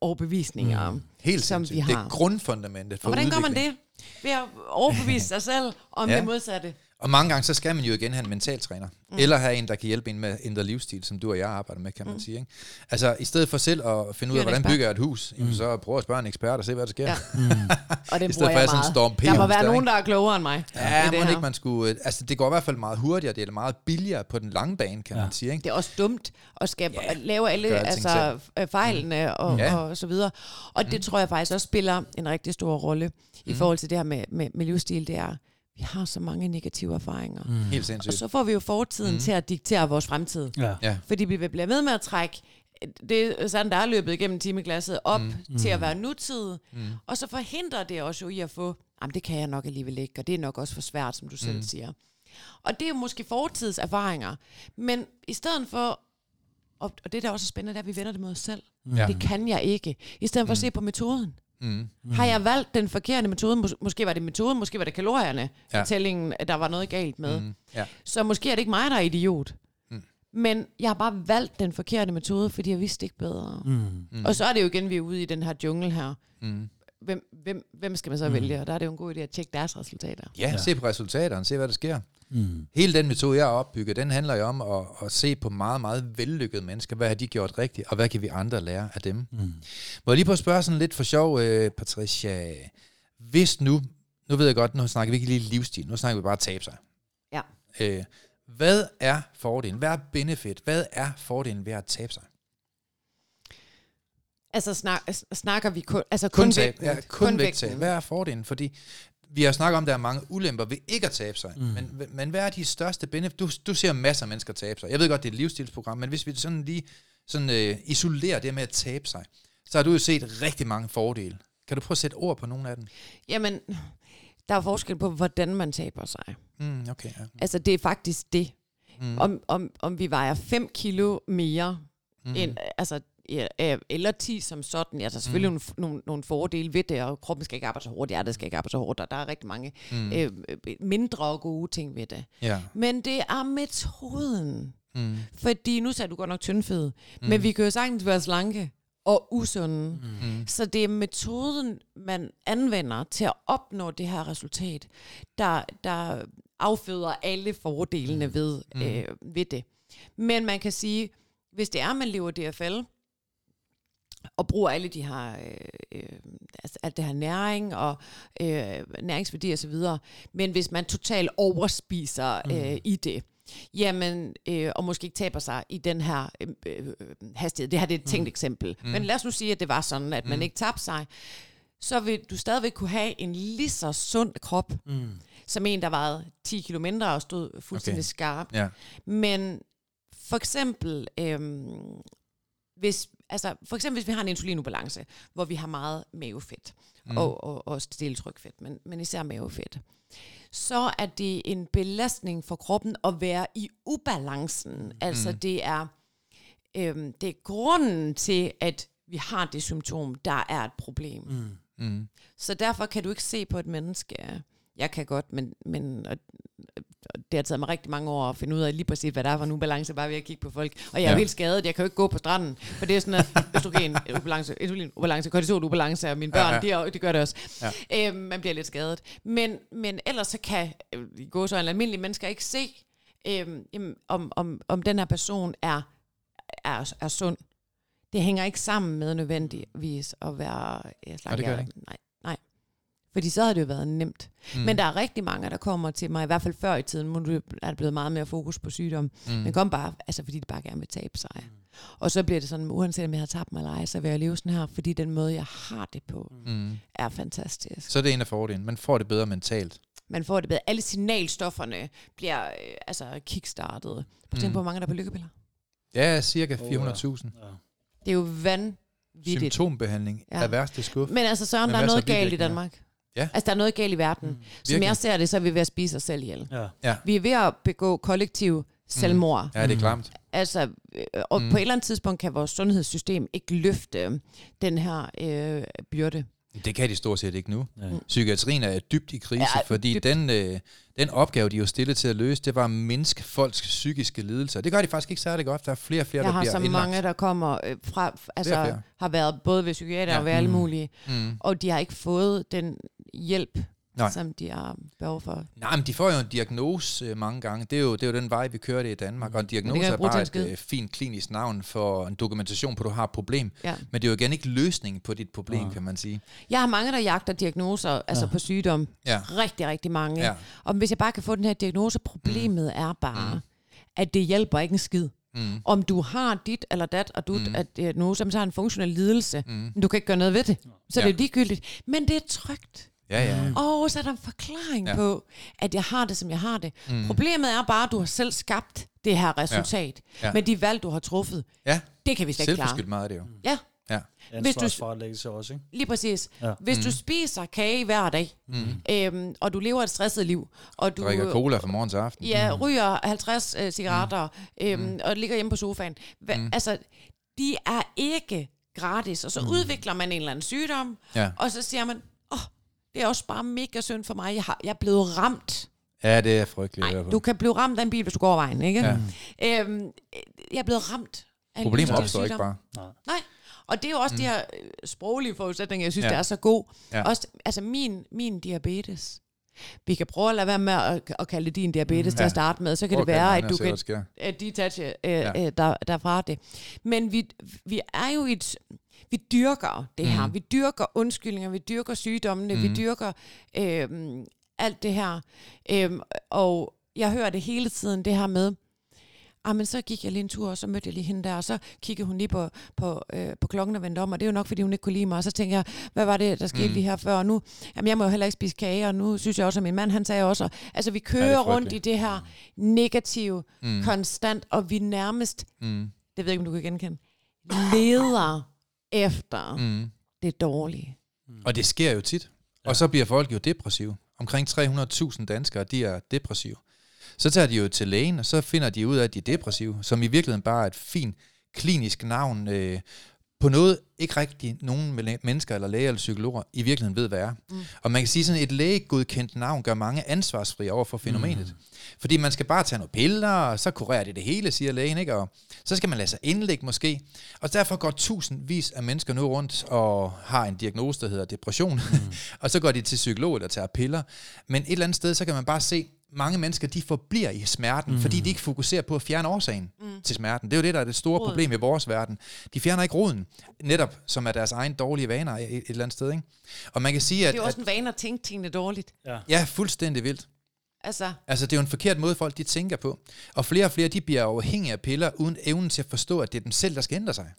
overbevisninger, mm.
Helt som vi har. Det er grundfundamentet for
Og hvordan
udvikling.
gør man det? Ved at overbevise sig selv om ja. det modsatte.
Og mange gange, så skal man jo igen have en mentaltræner. Mm. Eller have en, der kan hjælpe en med at ændre livsstil, som du og jeg arbejder med, kan man mm. sige. Ikke? Altså, i stedet for selv at finde ud af, hvordan bygger jeg et hus, mm. så prøv at spørge en ekspert og se, hvad der sker. Ja. Mm.
og det bruger jeg meget. Storm der må være nogen, der er klogere end mig.
Ja, må det ikke, man skulle... Øh, altså, det går i hvert fald meget hurtigere, det er meget billigere på den lange bane, kan ja. man sige. Ikke?
Det er også dumt at skabe, ja, lave alle altså, øh, fejlene mm. og, ja. og så videre. Og det mm. tror jeg faktisk også spiller en rigtig stor rolle i mm. forhold til det her med, med, med livsstil, det er, vi har så mange negative erfaringer. Mm.
Helt sindssygt.
Og så får vi jo fortiden mm. til at diktere vores fremtid. Ja. Ja. Fordi vi bliver ved med at trække det er sådan, der er løbet igennem timeglasset op mm. til at være nutid. Mm. Og så forhindrer det også jo i at få, jamen det kan jeg nok alligevel ikke, og det er nok også for svært, som du selv mm. siger. Og det er jo måske fortids erfaringer. Men i stedet for, og det der også er spændende, det er, at vi vender det mod os selv. Ja. Det kan jeg ikke. I stedet for mm. at se på metoden. Mm. Mm. Har jeg valgt den forkerte metode? Mås- måske var det metoden, måske var det kalorierne, ja. tællingen, der var noget galt med. Mm. Ja. Så måske er det ikke mig, der er idiot. Mm. Men jeg har bare valgt den forkerte metode, fordi jeg vidste ikke bedre. Mm. Mm. Og så er det jo igen, vi er ude i den her jungle her. Mm. Hvem, hvem, hvem skal man så mm. vælge? Og der er det jo en god idé at tjekke deres resultater.
Ja, ja. se på resultaterne, se hvad der sker. Mm. Hele den metode, jeg har opbygget, den handler jo om at, at se på meget, meget vellykkede mennesker. Hvad har de gjort rigtigt, og hvad kan vi andre lære af dem? Mm. Må jeg lige på at spørge sådan lidt for sjov, uh, Patricia. Hvis nu, nu ved jeg godt, nu snakker vi ikke lige livsstil, nu snakker vi bare tabe sig.
Ja.
Uh, hvad er fordelen? Hvad er benefit? Hvad er fordelen ved at tabe sig?
Altså snak, snakker vi kun, altså kun, kun
tab, Ja, kun, kun vægttab. Hvad er fordelen? Fordi vi har snakket om, at der er mange ulemper ved ikke at tabe sig. Mm. Men, men hvad er de største benefits? Du, du ser masser af mennesker tabe sig. Jeg ved godt, det er et livsstilsprogram, men hvis vi sådan lige sådan, øh, isolerer det med at tabe sig, så har du jo set rigtig mange fordele. Kan du prøve at sætte ord på nogle af dem?
Jamen, der er forskel på, hvordan man taber sig.
Mm, okay, ja.
Altså, det er faktisk det. Mm. Om, om, om vi vejer 5 kilo mere, mm. end, altså eller 10 som sådan. Ja, er selvfølgelig mm. nogle, nogle, nogle fordele ved det, og kroppen skal ikke arbejde så hårdt, hjertet skal ikke arbejde så hårdt, og der er rigtig mange mm. øh, mindre gode ting ved det. Ja. Men det er metoden. Mm. Fordi nu sagde du godt nok tyndfed, mm. men vi kan jo sagtens være slanke og usunde. Mm. Så det er metoden, man anvender til at opnå det her resultat, der, der afføder alle fordelene mm. ved, mm. øh, ved det. Men man kan sige, hvis det er, man lever DFL, og bruger alle de her, øh, øh, altså alt det her næring og øh, næringsværdi og så videre. Men hvis man totalt overspiser øh, mm. i det, jamen, øh, og måske ikke taber sig i den her øh, øh, hastighed. Det her det er et tænkt mm. eksempel. Mm. Men lad os nu sige, at det var sådan, at mm. man ikke tabte sig. Så vil du stadigvæk kunne have en lige så sund krop, mm. som en, der vejede 10 km mindre og stod fuldstændig okay. skarp. Ja. Men for eksempel, øh, hvis altså for eksempel hvis vi har en insulinubalance, hvor vi har meget mavefedt, mm. og, og, og stiltrykfedt, men, men især mavefedt, så er det en belastning for kroppen at være i ubalancen. Mm. Altså det er, øhm, det er grunden til, at vi har det symptom, der er et problem. Mm. Mm. Så derfor kan du ikke se på et menneske, jeg kan godt, men, men og, det har taget mig rigtig mange år at finde ud af lige præcis, hvad der er for en ubalance, bare ved at kigge på folk. Og jeg er ja. helt skadet, jeg kan jo ikke gå på stranden, for det er sådan, at østrogen, ubalance, insulin, ubalance, kortisol, ubalance, og mine børn, ja, ja. De, de gør det også. Ja. Øhm, man bliver lidt skadet. Men, men ellers så kan øh, gå så en almindelig mennesker ikke se, øhm, jamen, om, om, om den her person er, er, er sund. Det hænger ikke sammen med nødvendigvis at være... Jeg
slank, det gør det ikke.
Nej, nej. Fordi så havde det jo været nemt. Mm. Men der er rigtig mange, der kommer til mig, i hvert fald før i tiden, nu er der blevet meget mere fokus på sygdom. Mm. Men kom bare, altså fordi de bare gerne vil tabe sig. Mm. Og så bliver det sådan, uanset om jeg har tabt mig eller ej, så vil jeg leve sådan her, fordi den måde, jeg har det på, mm. er fantastisk.
Så er det en af fordelene. Man får det bedre mentalt.
Man får det bedre. Alle signalstofferne bliver øh, altså kickstartet. Prøv at tænke mm. på, hvor mange der er på lykkepiller.
Ja, cirka 400.000. Oh, ja. Ja.
Det er jo vanvittigt.
Symptombehandling ja. er værste skub.
Men altså Søren, der er noget galt i Danmark. Ja. Altså, der er noget galt i verden. Mm. Som jeg ser det, så er vi ved at spise os selv ihjel. Ja. Ja. Vi er ved at begå kollektiv selvmord.
Mm. Ja, det er klamt.
Altså, øh, og mm. på et eller andet tidspunkt kan vores sundhedssystem ikke løfte den her øh, byrde.
Det kan de stort set ikke nu. Ja. Psykiatrien er dybt i krise, ja, fordi dybt. Den, øh, den opgave, de er jo stillet til at løse, det var at mindske folks psykiske lidelser. Det gør de faktisk ikke særlig godt. Der er flere og flere,
Jeg
der
bliver
indlagt.
Jeg har så mange, der kommer øh, fra, altså flere flere. har været både ved psykiater ja. og ved alle mm. mulige, mm. og de har ikke fået den hjælp, Nej. som de har behov for.
Nej, men de får jo en diagnose øh, mange gange. Det er, jo, det er jo den vej, vi kører det i Danmark. Og en diagnose er bare et øh, fint klinisk navn for en dokumentation på, at du har et problem. Ja. Men det er jo igen ikke løsningen på dit problem, ja. kan man sige.
Jeg har mange, der jagter diagnoser altså ja. på sygdom. Ja. Rigtig, rigtig mange. Ja. Og hvis jeg bare kan få den her diagnose, problemet mm. er bare, mm. at det hjælper ikke en skid. Mm. Om du har dit eller dat, og du mm. at diagnose, som har en funktionel lidelse, mm. men du kan ikke gøre noget ved det. Så ja. det er ligegyldigt. Men det er trygt.
Ja, ja.
Og så er der en forklaring ja. på, at jeg har det, som jeg har det. Mm. Problemet er bare, at du har selv skabt det her resultat. Ja. Ja. Med de valg, du har truffet. Ja. Det kan vi slet ikke klare.
meget, det jo.
Ja.
Ja. Hvis du, også, ikke?
Lige præcis. Ja. Hvis mm. du spiser kage hver dag, mm. øhm, og du lever et stresset liv, og du
drikker cola fra morgen til aften,
ja, mm. ryger 50 øh, cigaretter, mm. øhm, mm. og ligger hjemme på sofaen, hva, mm. altså, de er ikke gratis. Og så mm. udvikler man en eller anden sygdom, ja. og så siger man, det er også bare mega synd for mig. Jeg, har, jeg er blevet ramt.
Ja, det er frygteligt.
Ej, du kan blive ramt af en bil, hvis du går vejen, ikke? Ja. Øhm, jeg er blevet ramt
af Problemet opstår ikke bare.
Nej. Nej. Og det er jo også mm. de her øh, sproglige forudsætninger, jeg synes, ja. det er så god. Ja. Også, altså min, min diabetes. Vi kan prøve at lade være med at, at kalde det din diabetes mm, til ja. at starte med, så kan Prøv det være, at du kan at detache øh, ja. øh, der, derfra det. Men vi, vi er jo et vi dyrker det her. Mm. Vi dyrker undskyldninger, vi dyrker sygdommene, mm. vi dyrker øh, alt det her. Øh, og jeg hører det hele tiden, det her med, ah, men så gik jeg lige en tur, og så mødte jeg lige hende der, og så kiggede hun lige på, på, øh, på klokken og vendte om, og det er jo nok, fordi hun ikke kunne lide mig. Og så tænker jeg, hvad var det, der skete mm. lige her før? Og nu, jamen, jeg må jo heller ikke spise kage, og nu synes jeg også, at min mand, han sagde også, altså vi kører ja, rundt i det her negative, mm. konstant, og vi nærmest, mm. det ved jeg ikke, om du kan genkende, leder efter mm. det dårlige.
Mm. Og det sker jo tit. Ja. Og så bliver folk jo depressive. Omkring 300.000 danskere, de er depressive. Så tager de jo til lægen, og så finder de ud af, at de er depressive, som i virkeligheden bare er et fint klinisk navn øh, på noget, ikke rigtig nogen mennesker eller læger eller psykologer i virkeligheden ved, hvad er. Mm. Og man kan sige, sådan et lægegodkendt navn gør mange ansvarsfri over for fænomenet. Mm. Fordi man skal bare tage nogle piller, og så kurerer det det hele, siger lægen, ikke? Og så skal man lade sig indlægge måske. Og derfor går tusindvis af mennesker nu rundt og har en diagnose, der hedder depression. Mm. og så går de til psykolog eller tager piller. Men et eller andet sted, så kan man bare se, mange mennesker, de forbliver i smerten, mm. fordi de ikke fokuserer på at fjerne årsagen mm. til smerten. Det er jo det, der er det store roden. problem i vores verden. De fjerner ikke roden, netop som er deres egen dårlige vaner et, et eller andet sted. Ikke? Og man kan sige, at...
Det er jo også en vane at tænke tingene dårligt.
Ja, ja fuldstændig vildt.
Altså.
altså, det er jo en forkert måde, folk de tænker på. Og flere og flere, de bliver afhængige af piller, uden evnen til at forstå, at det er dem selv, der skal ændre sig.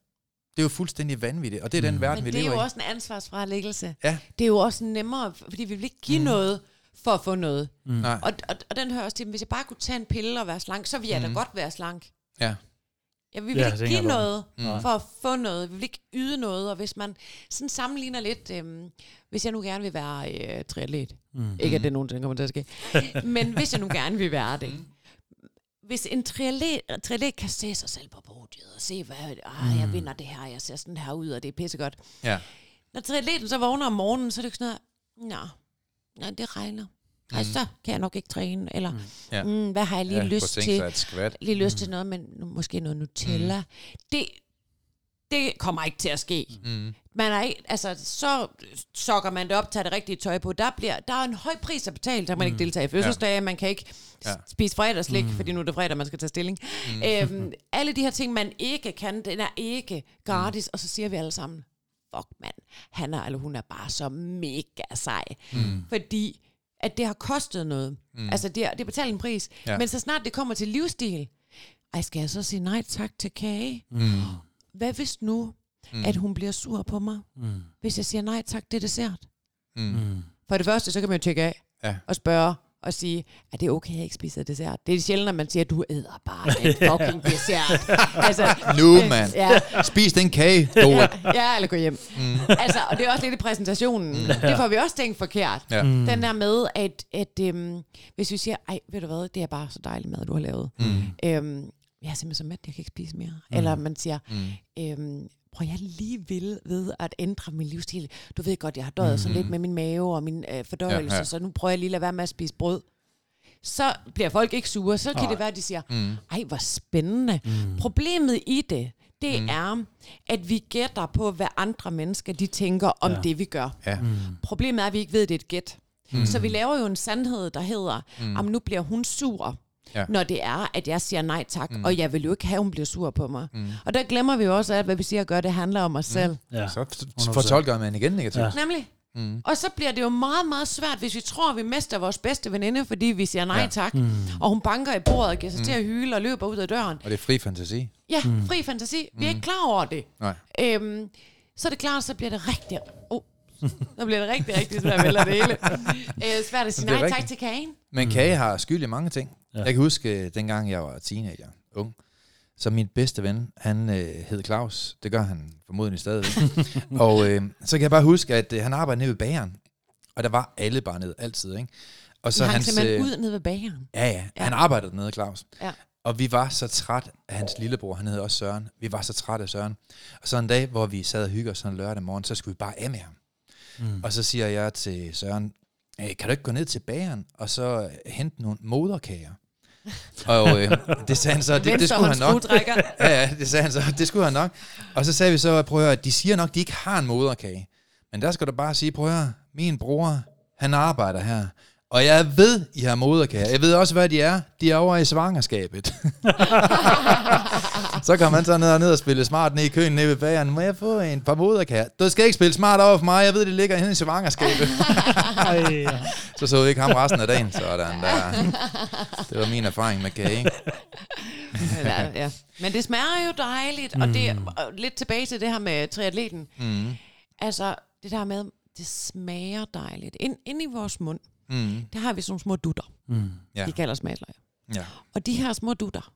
Det er jo fuldstændig vanvittigt, og det er mm. den verden,
Men
vi lever i.
det er jo også en ansvarsfralæggelse. Ja. Det er jo også nemmere, fordi vi vil ikke give mm. noget for at få noget. Mm. Og, og, og den hører også til, hvis jeg bare kunne tage en pille og være slank, så ville jeg mm. da godt være slank.
Ja.
Ja, vi vil ja, ikke give noget mm. for at få noget. Vi vil ikke yde noget. Og hvis man sådan sammenligner lidt, øhm, hvis jeg nu gerne vil være øh, triatlet, mm. ikke at det nogensinde kommer til at ske, men hvis jeg nu gerne vil være det, mm. hvis en triatlet, triatlet kan se sig selv på podiet og se, hvad, ah, jeg mm. vinder det her, jeg ser sådan her ud, og det er pissegodt. Ja. Når triatleten så vågner om morgenen, så er det ikke sådan noget, nej, det regner. Mm. Altså, så kan jeg nok ikke træne, eller mm. Ja. mm, hvad har jeg lige ja, lyst til? Lige lyst mm. til noget, men måske noget Nutella. Mm. Det, det kommer ikke til at ske. Mm. Man er ikke, altså, så sokker man det op, tager det rigtige tøj på. Der, bliver, der er en høj pris at betale, så man mm. ikke deltager i fødselsdage. Ja. Man kan ikke ja. spise fredagslik, mm. fordi nu er det fredag, man skal tage stilling. Mm. Øhm, alle de her ting, man ikke kan, den er ikke gratis. Mm. Og så siger vi alle sammen, fuck mand, han er, eller hun er bare så mega sej. Mm. Fordi at det har kostet noget. Mm. Altså, det, det betaler en pris. Ja. Men så snart det kommer til livsstil, ej, skal jeg så sige nej tak til kage? Mm. Hvad hvis nu, mm. at hun bliver sur på mig, mm. hvis jeg siger nej tak til dessert? Mm. For det første, så kan man jo tjekke af ja. og spørge, og sige, at det er okay, at jeg ikke spiser dessert. Det er sjældent, at man siger, at du æder bare en fucking dessert.
altså, nu, mand. Ja. Spis den kage,
ja, ja, eller gå hjem. Mm. Altså, og det er også lidt i præsentationen. Mm. Det får vi også tænkt forkert. Ja. Mm. Den der med, at, at øhm, hvis vi siger, ej, ved du hvad, det er bare så dejligt mad, du har lavet. Mm. Øhm, jeg er simpelthen så mæt, jeg kan ikke spise mere. Mm. Eller man siger, mm. øhm, prøv jeg lige vil ved at ændre min livsstil. Du ved godt, jeg har døjet mm. så lidt med min mave og min øh, fordøjelse, ja, ja. så nu prøver jeg lige at lade være med at spise brød. Så bliver folk ikke sure, så kan Ej. det være, at de siger, mm. ej, hvor spændende. Mm. Problemet i det, det mm. er, at vi gætter på, hvad andre mennesker de tænker om ja. det, vi gør. Ja. Mm. Problemet er, at vi ikke ved, at det er et gæt. Mm. Så vi laver jo en sandhed, der hedder, mm. nu bliver hun sur ja. når det er, at jeg siger nej tak, mm. og jeg vil jo ikke have, at hun bliver sur på mig. Mm. Og der glemmer vi jo også, at hvad vi siger og gør, det handler om os mm. selv.
Ja. Så fortolker man igen negativt. Ja.
Nemlig. Mm. Og så bliver det jo meget, meget svært, hvis vi tror, at vi mister vores bedste veninde, fordi vi siger nej ja. tak, mm. og hun banker i bordet og giver sig mm. til at hyle og løber ud af døren.
Og det er fri fantasi.
Ja, mm. fri fantasi. Vi er ikke mm. klar over det. Nej. Øhm, så er det klart, så bliver det rigtig... Oh, så bliver det rigtig, rigtig svært at vælge det hele. Øh, svært at sige nej tak til kagen.
Men kage har skyld i mange ting. Ja. Jeg kan huske, øh, dengang jeg var teenager, ung, så min bedste ven, han øh, hed Claus. Det gør han formodentlig stadig. og øh, så kan jeg bare huske, at øh, han arbejdede nede ved bageren. Og der var alle bare nede, altid, ikke?
Og så han hans, simpelthen øh, ud nede ved bageren?
Ja, ja, ja. Han arbejdede dernede, Claus. Ja. Og vi var så træt af hans lillebror, han hed også Søren. Vi var så træt af Søren. Og så en dag, hvor vi sad og hyggede os sådan lørdag morgen, så skulle vi bare af med ham. Mm. Og så siger jeg til Søren, kan du ikke gå ned til bageren, og så hente nogle moderkager? Og øh, det sagde han så, det, det skulle han nok. ja, ja, det sagde han så, det skulle han nok. Og så sagde vi så, prøv at høre, de siger nok, de ikke har en moderkage. Men der skal du bare sige, prøv at høre, min bror, han arbejder her. Og jeg ved, I har moderkage. Jeg ved også, hvad de er. De er over i svangerskabet. så kan man så ned og ned og spille smart ned i køen nede ved bageren. Må jeg få en par moderkager? Du skal ikke spille smart over for mig. Jeg ved, det ligger henne i svangerskabet. så så vi ikke ham resten af dagen. Sådan der. Det var min erfaring med kage.
ja, ja. Men det smager jo dejligt. Mm. Og det og lidt tilbage til det her med triatleten. Mm. Altså, det der med, det smager dejligt. Ind, ind i vores mund mm. der har vi sådan nogle små dutter. Mm. Ja. De kalder smagløg. Ja. Og de her små dutter,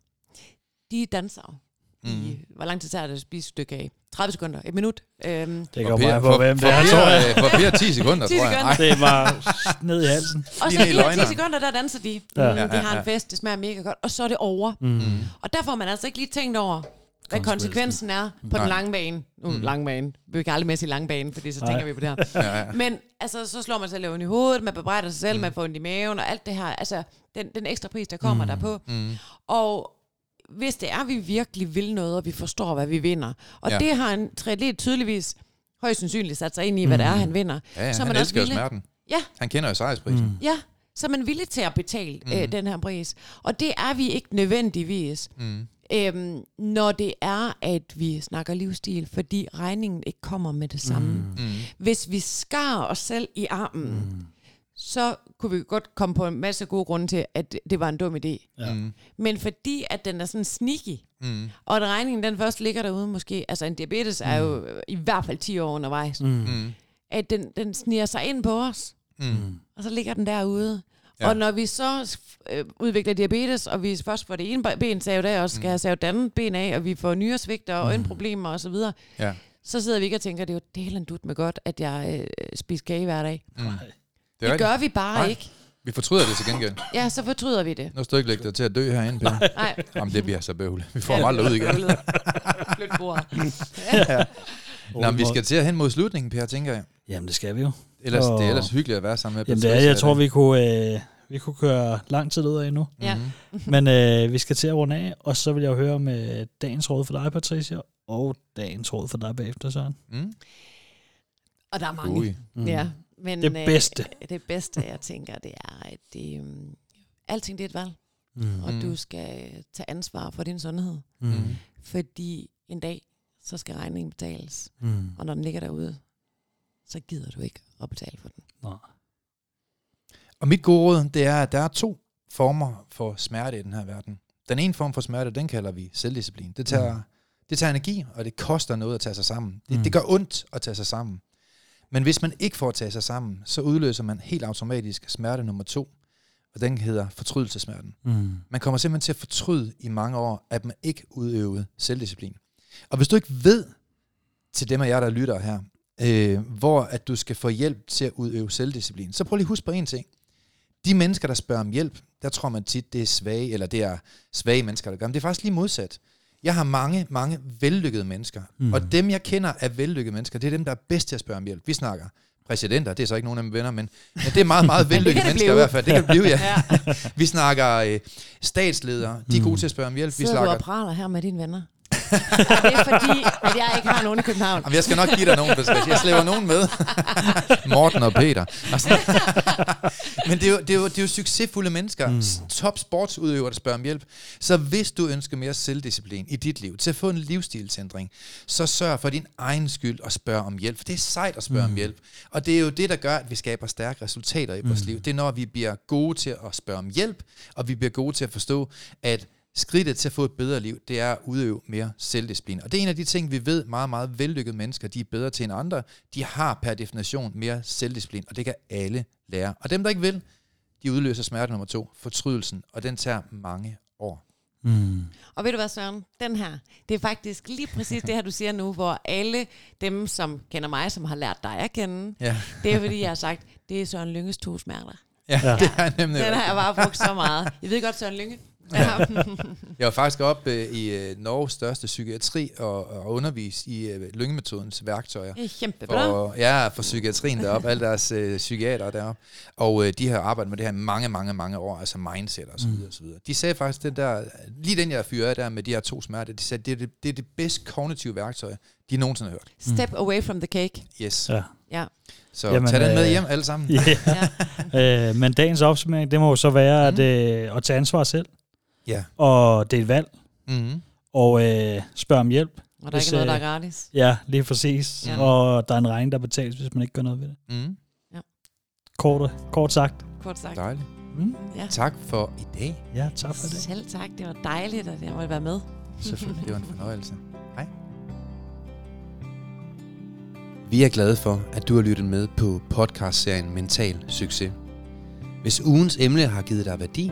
de danser mm. i, hvor lang tid tager det at spise et stykke af? 30 sekunder, et minut.
Øhm. Det går meget på, hvem det er.
For, for, for 10 sekunder, 10 tror jeg.
Sekunder. Det var ned i halsen.
Og så de 10 sekunder, der danser de. Ja. Mm, de har en fest, det smager mega godt, og så er det over. Mm. Og der får man altså ikke lige tænkt over, hvad konsekvensen er på Nej. den lange bane. Nu, mm. lang bane. Vi kan aldrig med sige lang bane, fordi så Nej. tænker vi på det her. ja, ja. Men altså, så slår man sig lidt i hovedet, man bebrejder sig selv, mm. man får ondt i maven og alt det her. Altså, den, den ekstra pris, der kommer mm. derpå. Mm. Og hvis det er, at vi virkelig vil noget, og vi forstår, hvad vi vinder. Og ja. det har en triatlet tydeligvis højst sandsynligt sat sig ind i, hvad mm. det er, han vinder.
Ja, ja så han man elsker også smerten. Ja. Han kender jo sejrsprisen. Mm.
Ja, så er man villig til at betale mm. øh, den her pris. Og det er vi ikke nødvendigvis. Mm øhm, når det er, at vi snakker livsstil, fordi regningen ikke kommer med det samme. Mm. mm. Hvis vi skar os selv i armen, mm. så kunne vi godt komme på en masse gode grunde til, at det var en dum idé. Ja. Mm. Men fordi, at den er sådan sneaky, mm. og at regningen den først ligger derude måske, altså en diabetes mm. er jo i hvert fald 10 år undervejs, mm. mm. at den, den sniger sig ind på os, mm. og så ligger den derude, Ja. Og når vi så øh, udvikler diabetes, og vi først får det ene ben savet af, og skal mm. have savet det andet ben af, og vi får nyresvigt og mm. øjenproblemer osv., så, ja. så sidder vi ikke og tænker, det er jo delen dut med godt, at jeg øh, spiser kage hver dag. Mm. Det, det gør vi bare Nej. ikke.
Vi fortryder det til gengæld.
Ja, så fortryder vi det.
Nu skal du ikke lægge dig til at dø herinde, Per. Nej. Jamen, det bliver så bøvlet. Vi får ja, aldrig ud igen. Flyt bord. ja. Nå, vi skal til at hen mod slutningen, Per, tænker jeg.
Jamen, det skal vi jo.
Ellers, og... Det er ellers hyggeligt at være sammen med
Jamen, det er, jeg tror, vi kunne, øh, vi kunne køre lang tid ud af endnu. Ja. Mm-hmm. Men øh, vi skal til at runde af, og så vil jeg jo høre med dagens råd for dig, Patricia, og dagens råd for dig bagefter, Søren. Mm.
Og der er mange. Ui. Mm. Ja, men,
det bedste.
Øh, det bedste, jeg tænker, det er, at det, um, alting det er et valg. Mm. Og du skal tage ansvar for din sundhed. Mm. Fordi en dag, så skal regningen betales. Mm. Og når den ligger derude, så gider du ikke at betale for den. Nej.
Og mit gode råd, det er, at der er to former for smerte i den her verden. Den ene form for smerte, den kalder vi selvdisciplin. Det tager, mm. det tager energi, og det koster noget at tage sig sammen. Det, mm. det gør ondt at tage sig sammen. Men hvis man ikke får tage sig sammen, så udløser man helt automatisk smerte nummer to, og den hedder fortrydelsesmerten. Mm. Man kommer simpelthen til at fortryde i mange år, at man ikke udøvede selvdisciplin. Og hvis du ikke ved, til dem af jer, der lytter her, øh, hvor at du skal få hjælp til at udøve selvdisciplin, så prøv lige at huske på en ting. De mennesker, der spørger om hjælp, der tror man tit, det er svage, eller det er svage mennesker, der gør. Men det er faktisk lige modsat. Jeg har mange, mange vellykkede mennesker. Mm. Og dem, jeg kender af vellykkede mennesker, det er dem, der er bedst til at spørge om hjælp. Vi snakker præsidenter, det er så ikke nogen af mine venner, men, men det er meget, meget vellykkede mennesker i hvert fald. Det kan det blive, ja. ja. vi snakker øh, statsledere, de er gode til at spørge om hjælp.
Sidder
vi snakker,
du og praler her med dine venner? Det er fordi, at jeg ikke har nogen i København.
Jamen, jeg skal nok give dig nogen, Jeg slæver nogen med. Morten og Peter. Altså. Men det er, jo, det, er jo, det er jo succesfulde mennesker. Mm. Top sportsudøvere, der spørger om hjælp. Så hvis du ønsker mere selvdisciplin i dit liv, til at få en livsstilsændring, så sørg for din egen skyld at spørge om hjælp. For det er sejt at spørge mm. om hjælp. Og det er jo det, der gør, at vi skaber stærke resultater i vores mm. liv. Det er, når vi bliver gode til at spørge om hjælp, og vi bliver gode til at forstå, at skridtet til at få et bedre liv, det er at udøve mere selvdisciplin. Og det er en af de ting, vi ved, meget, meget vellykkede mennesker, de er bedre til end andre. De har per definition mere selvdisciplin, og det kan alle lære. Og dem, der ikke vil, de udløser smerte nummer to, fortrydelsen, og den tager mange år.
Mm. Og ved du hvad, Søren? Den her, det er faktisk lige præcis det her, du siger nu, hvor alle dem, som kender mig, som har lært dig at kende, ja. det er fordi, jeg har sagt, det er Søren Lynges to smerter.
Ja, ja. det er nemlig.
Den har jeg bare brugt så meget. Jeg ved godt, Søren Lynge,
Ja. jeg var faktisk op øh, i øh, Norges største psykiatri og, og undervise i øh, lyngemetodens værktøjer.
Er kæmpebra.
For, ja, for psykiatrien deroppe, alle deres øh, psykiater deroppe. Og øh, de har arbejdet med det her mange, mange, mange år, altså mindset og så videre, mm. og så videre. De sagde faktisk, den der, lige den jeg fyrede der med de her to smerter, de sagde, det er det, det, er det bedste kognitive værktøj, de nogensinde har hørt.
Step mm. away from the cake.
Yes. Ja. ja. Så Jamen, tag den med øh, hjem alle sammen.
Yeah. ja. øh, men dagens opsummering, det må jo så være mm. at, øh, at tage ansvar selv. Ja. Og det er et valg. Mm-hmm. Og øh, spørg om hjælp.
Og der er ikke noget, der er gratis.
Ja, lige præcis. Ja. Og der er en regning, der betales, hvis man ikke gør noget ved det. Mm. Ja. Kort, kort sagt.
Kort sagt.
Dejligt. Mm. Ja. Tak for i dag.
Ja, tak for det.
Selv tak. Det var dejligt, at jeg måtte være med.
Selvfølgelig. Det var en fornøjelse. Hej. Vi er glade for, at du har lyttet med på podcastserien Mental Succes. Hvis ugens emne har givet dig værdi,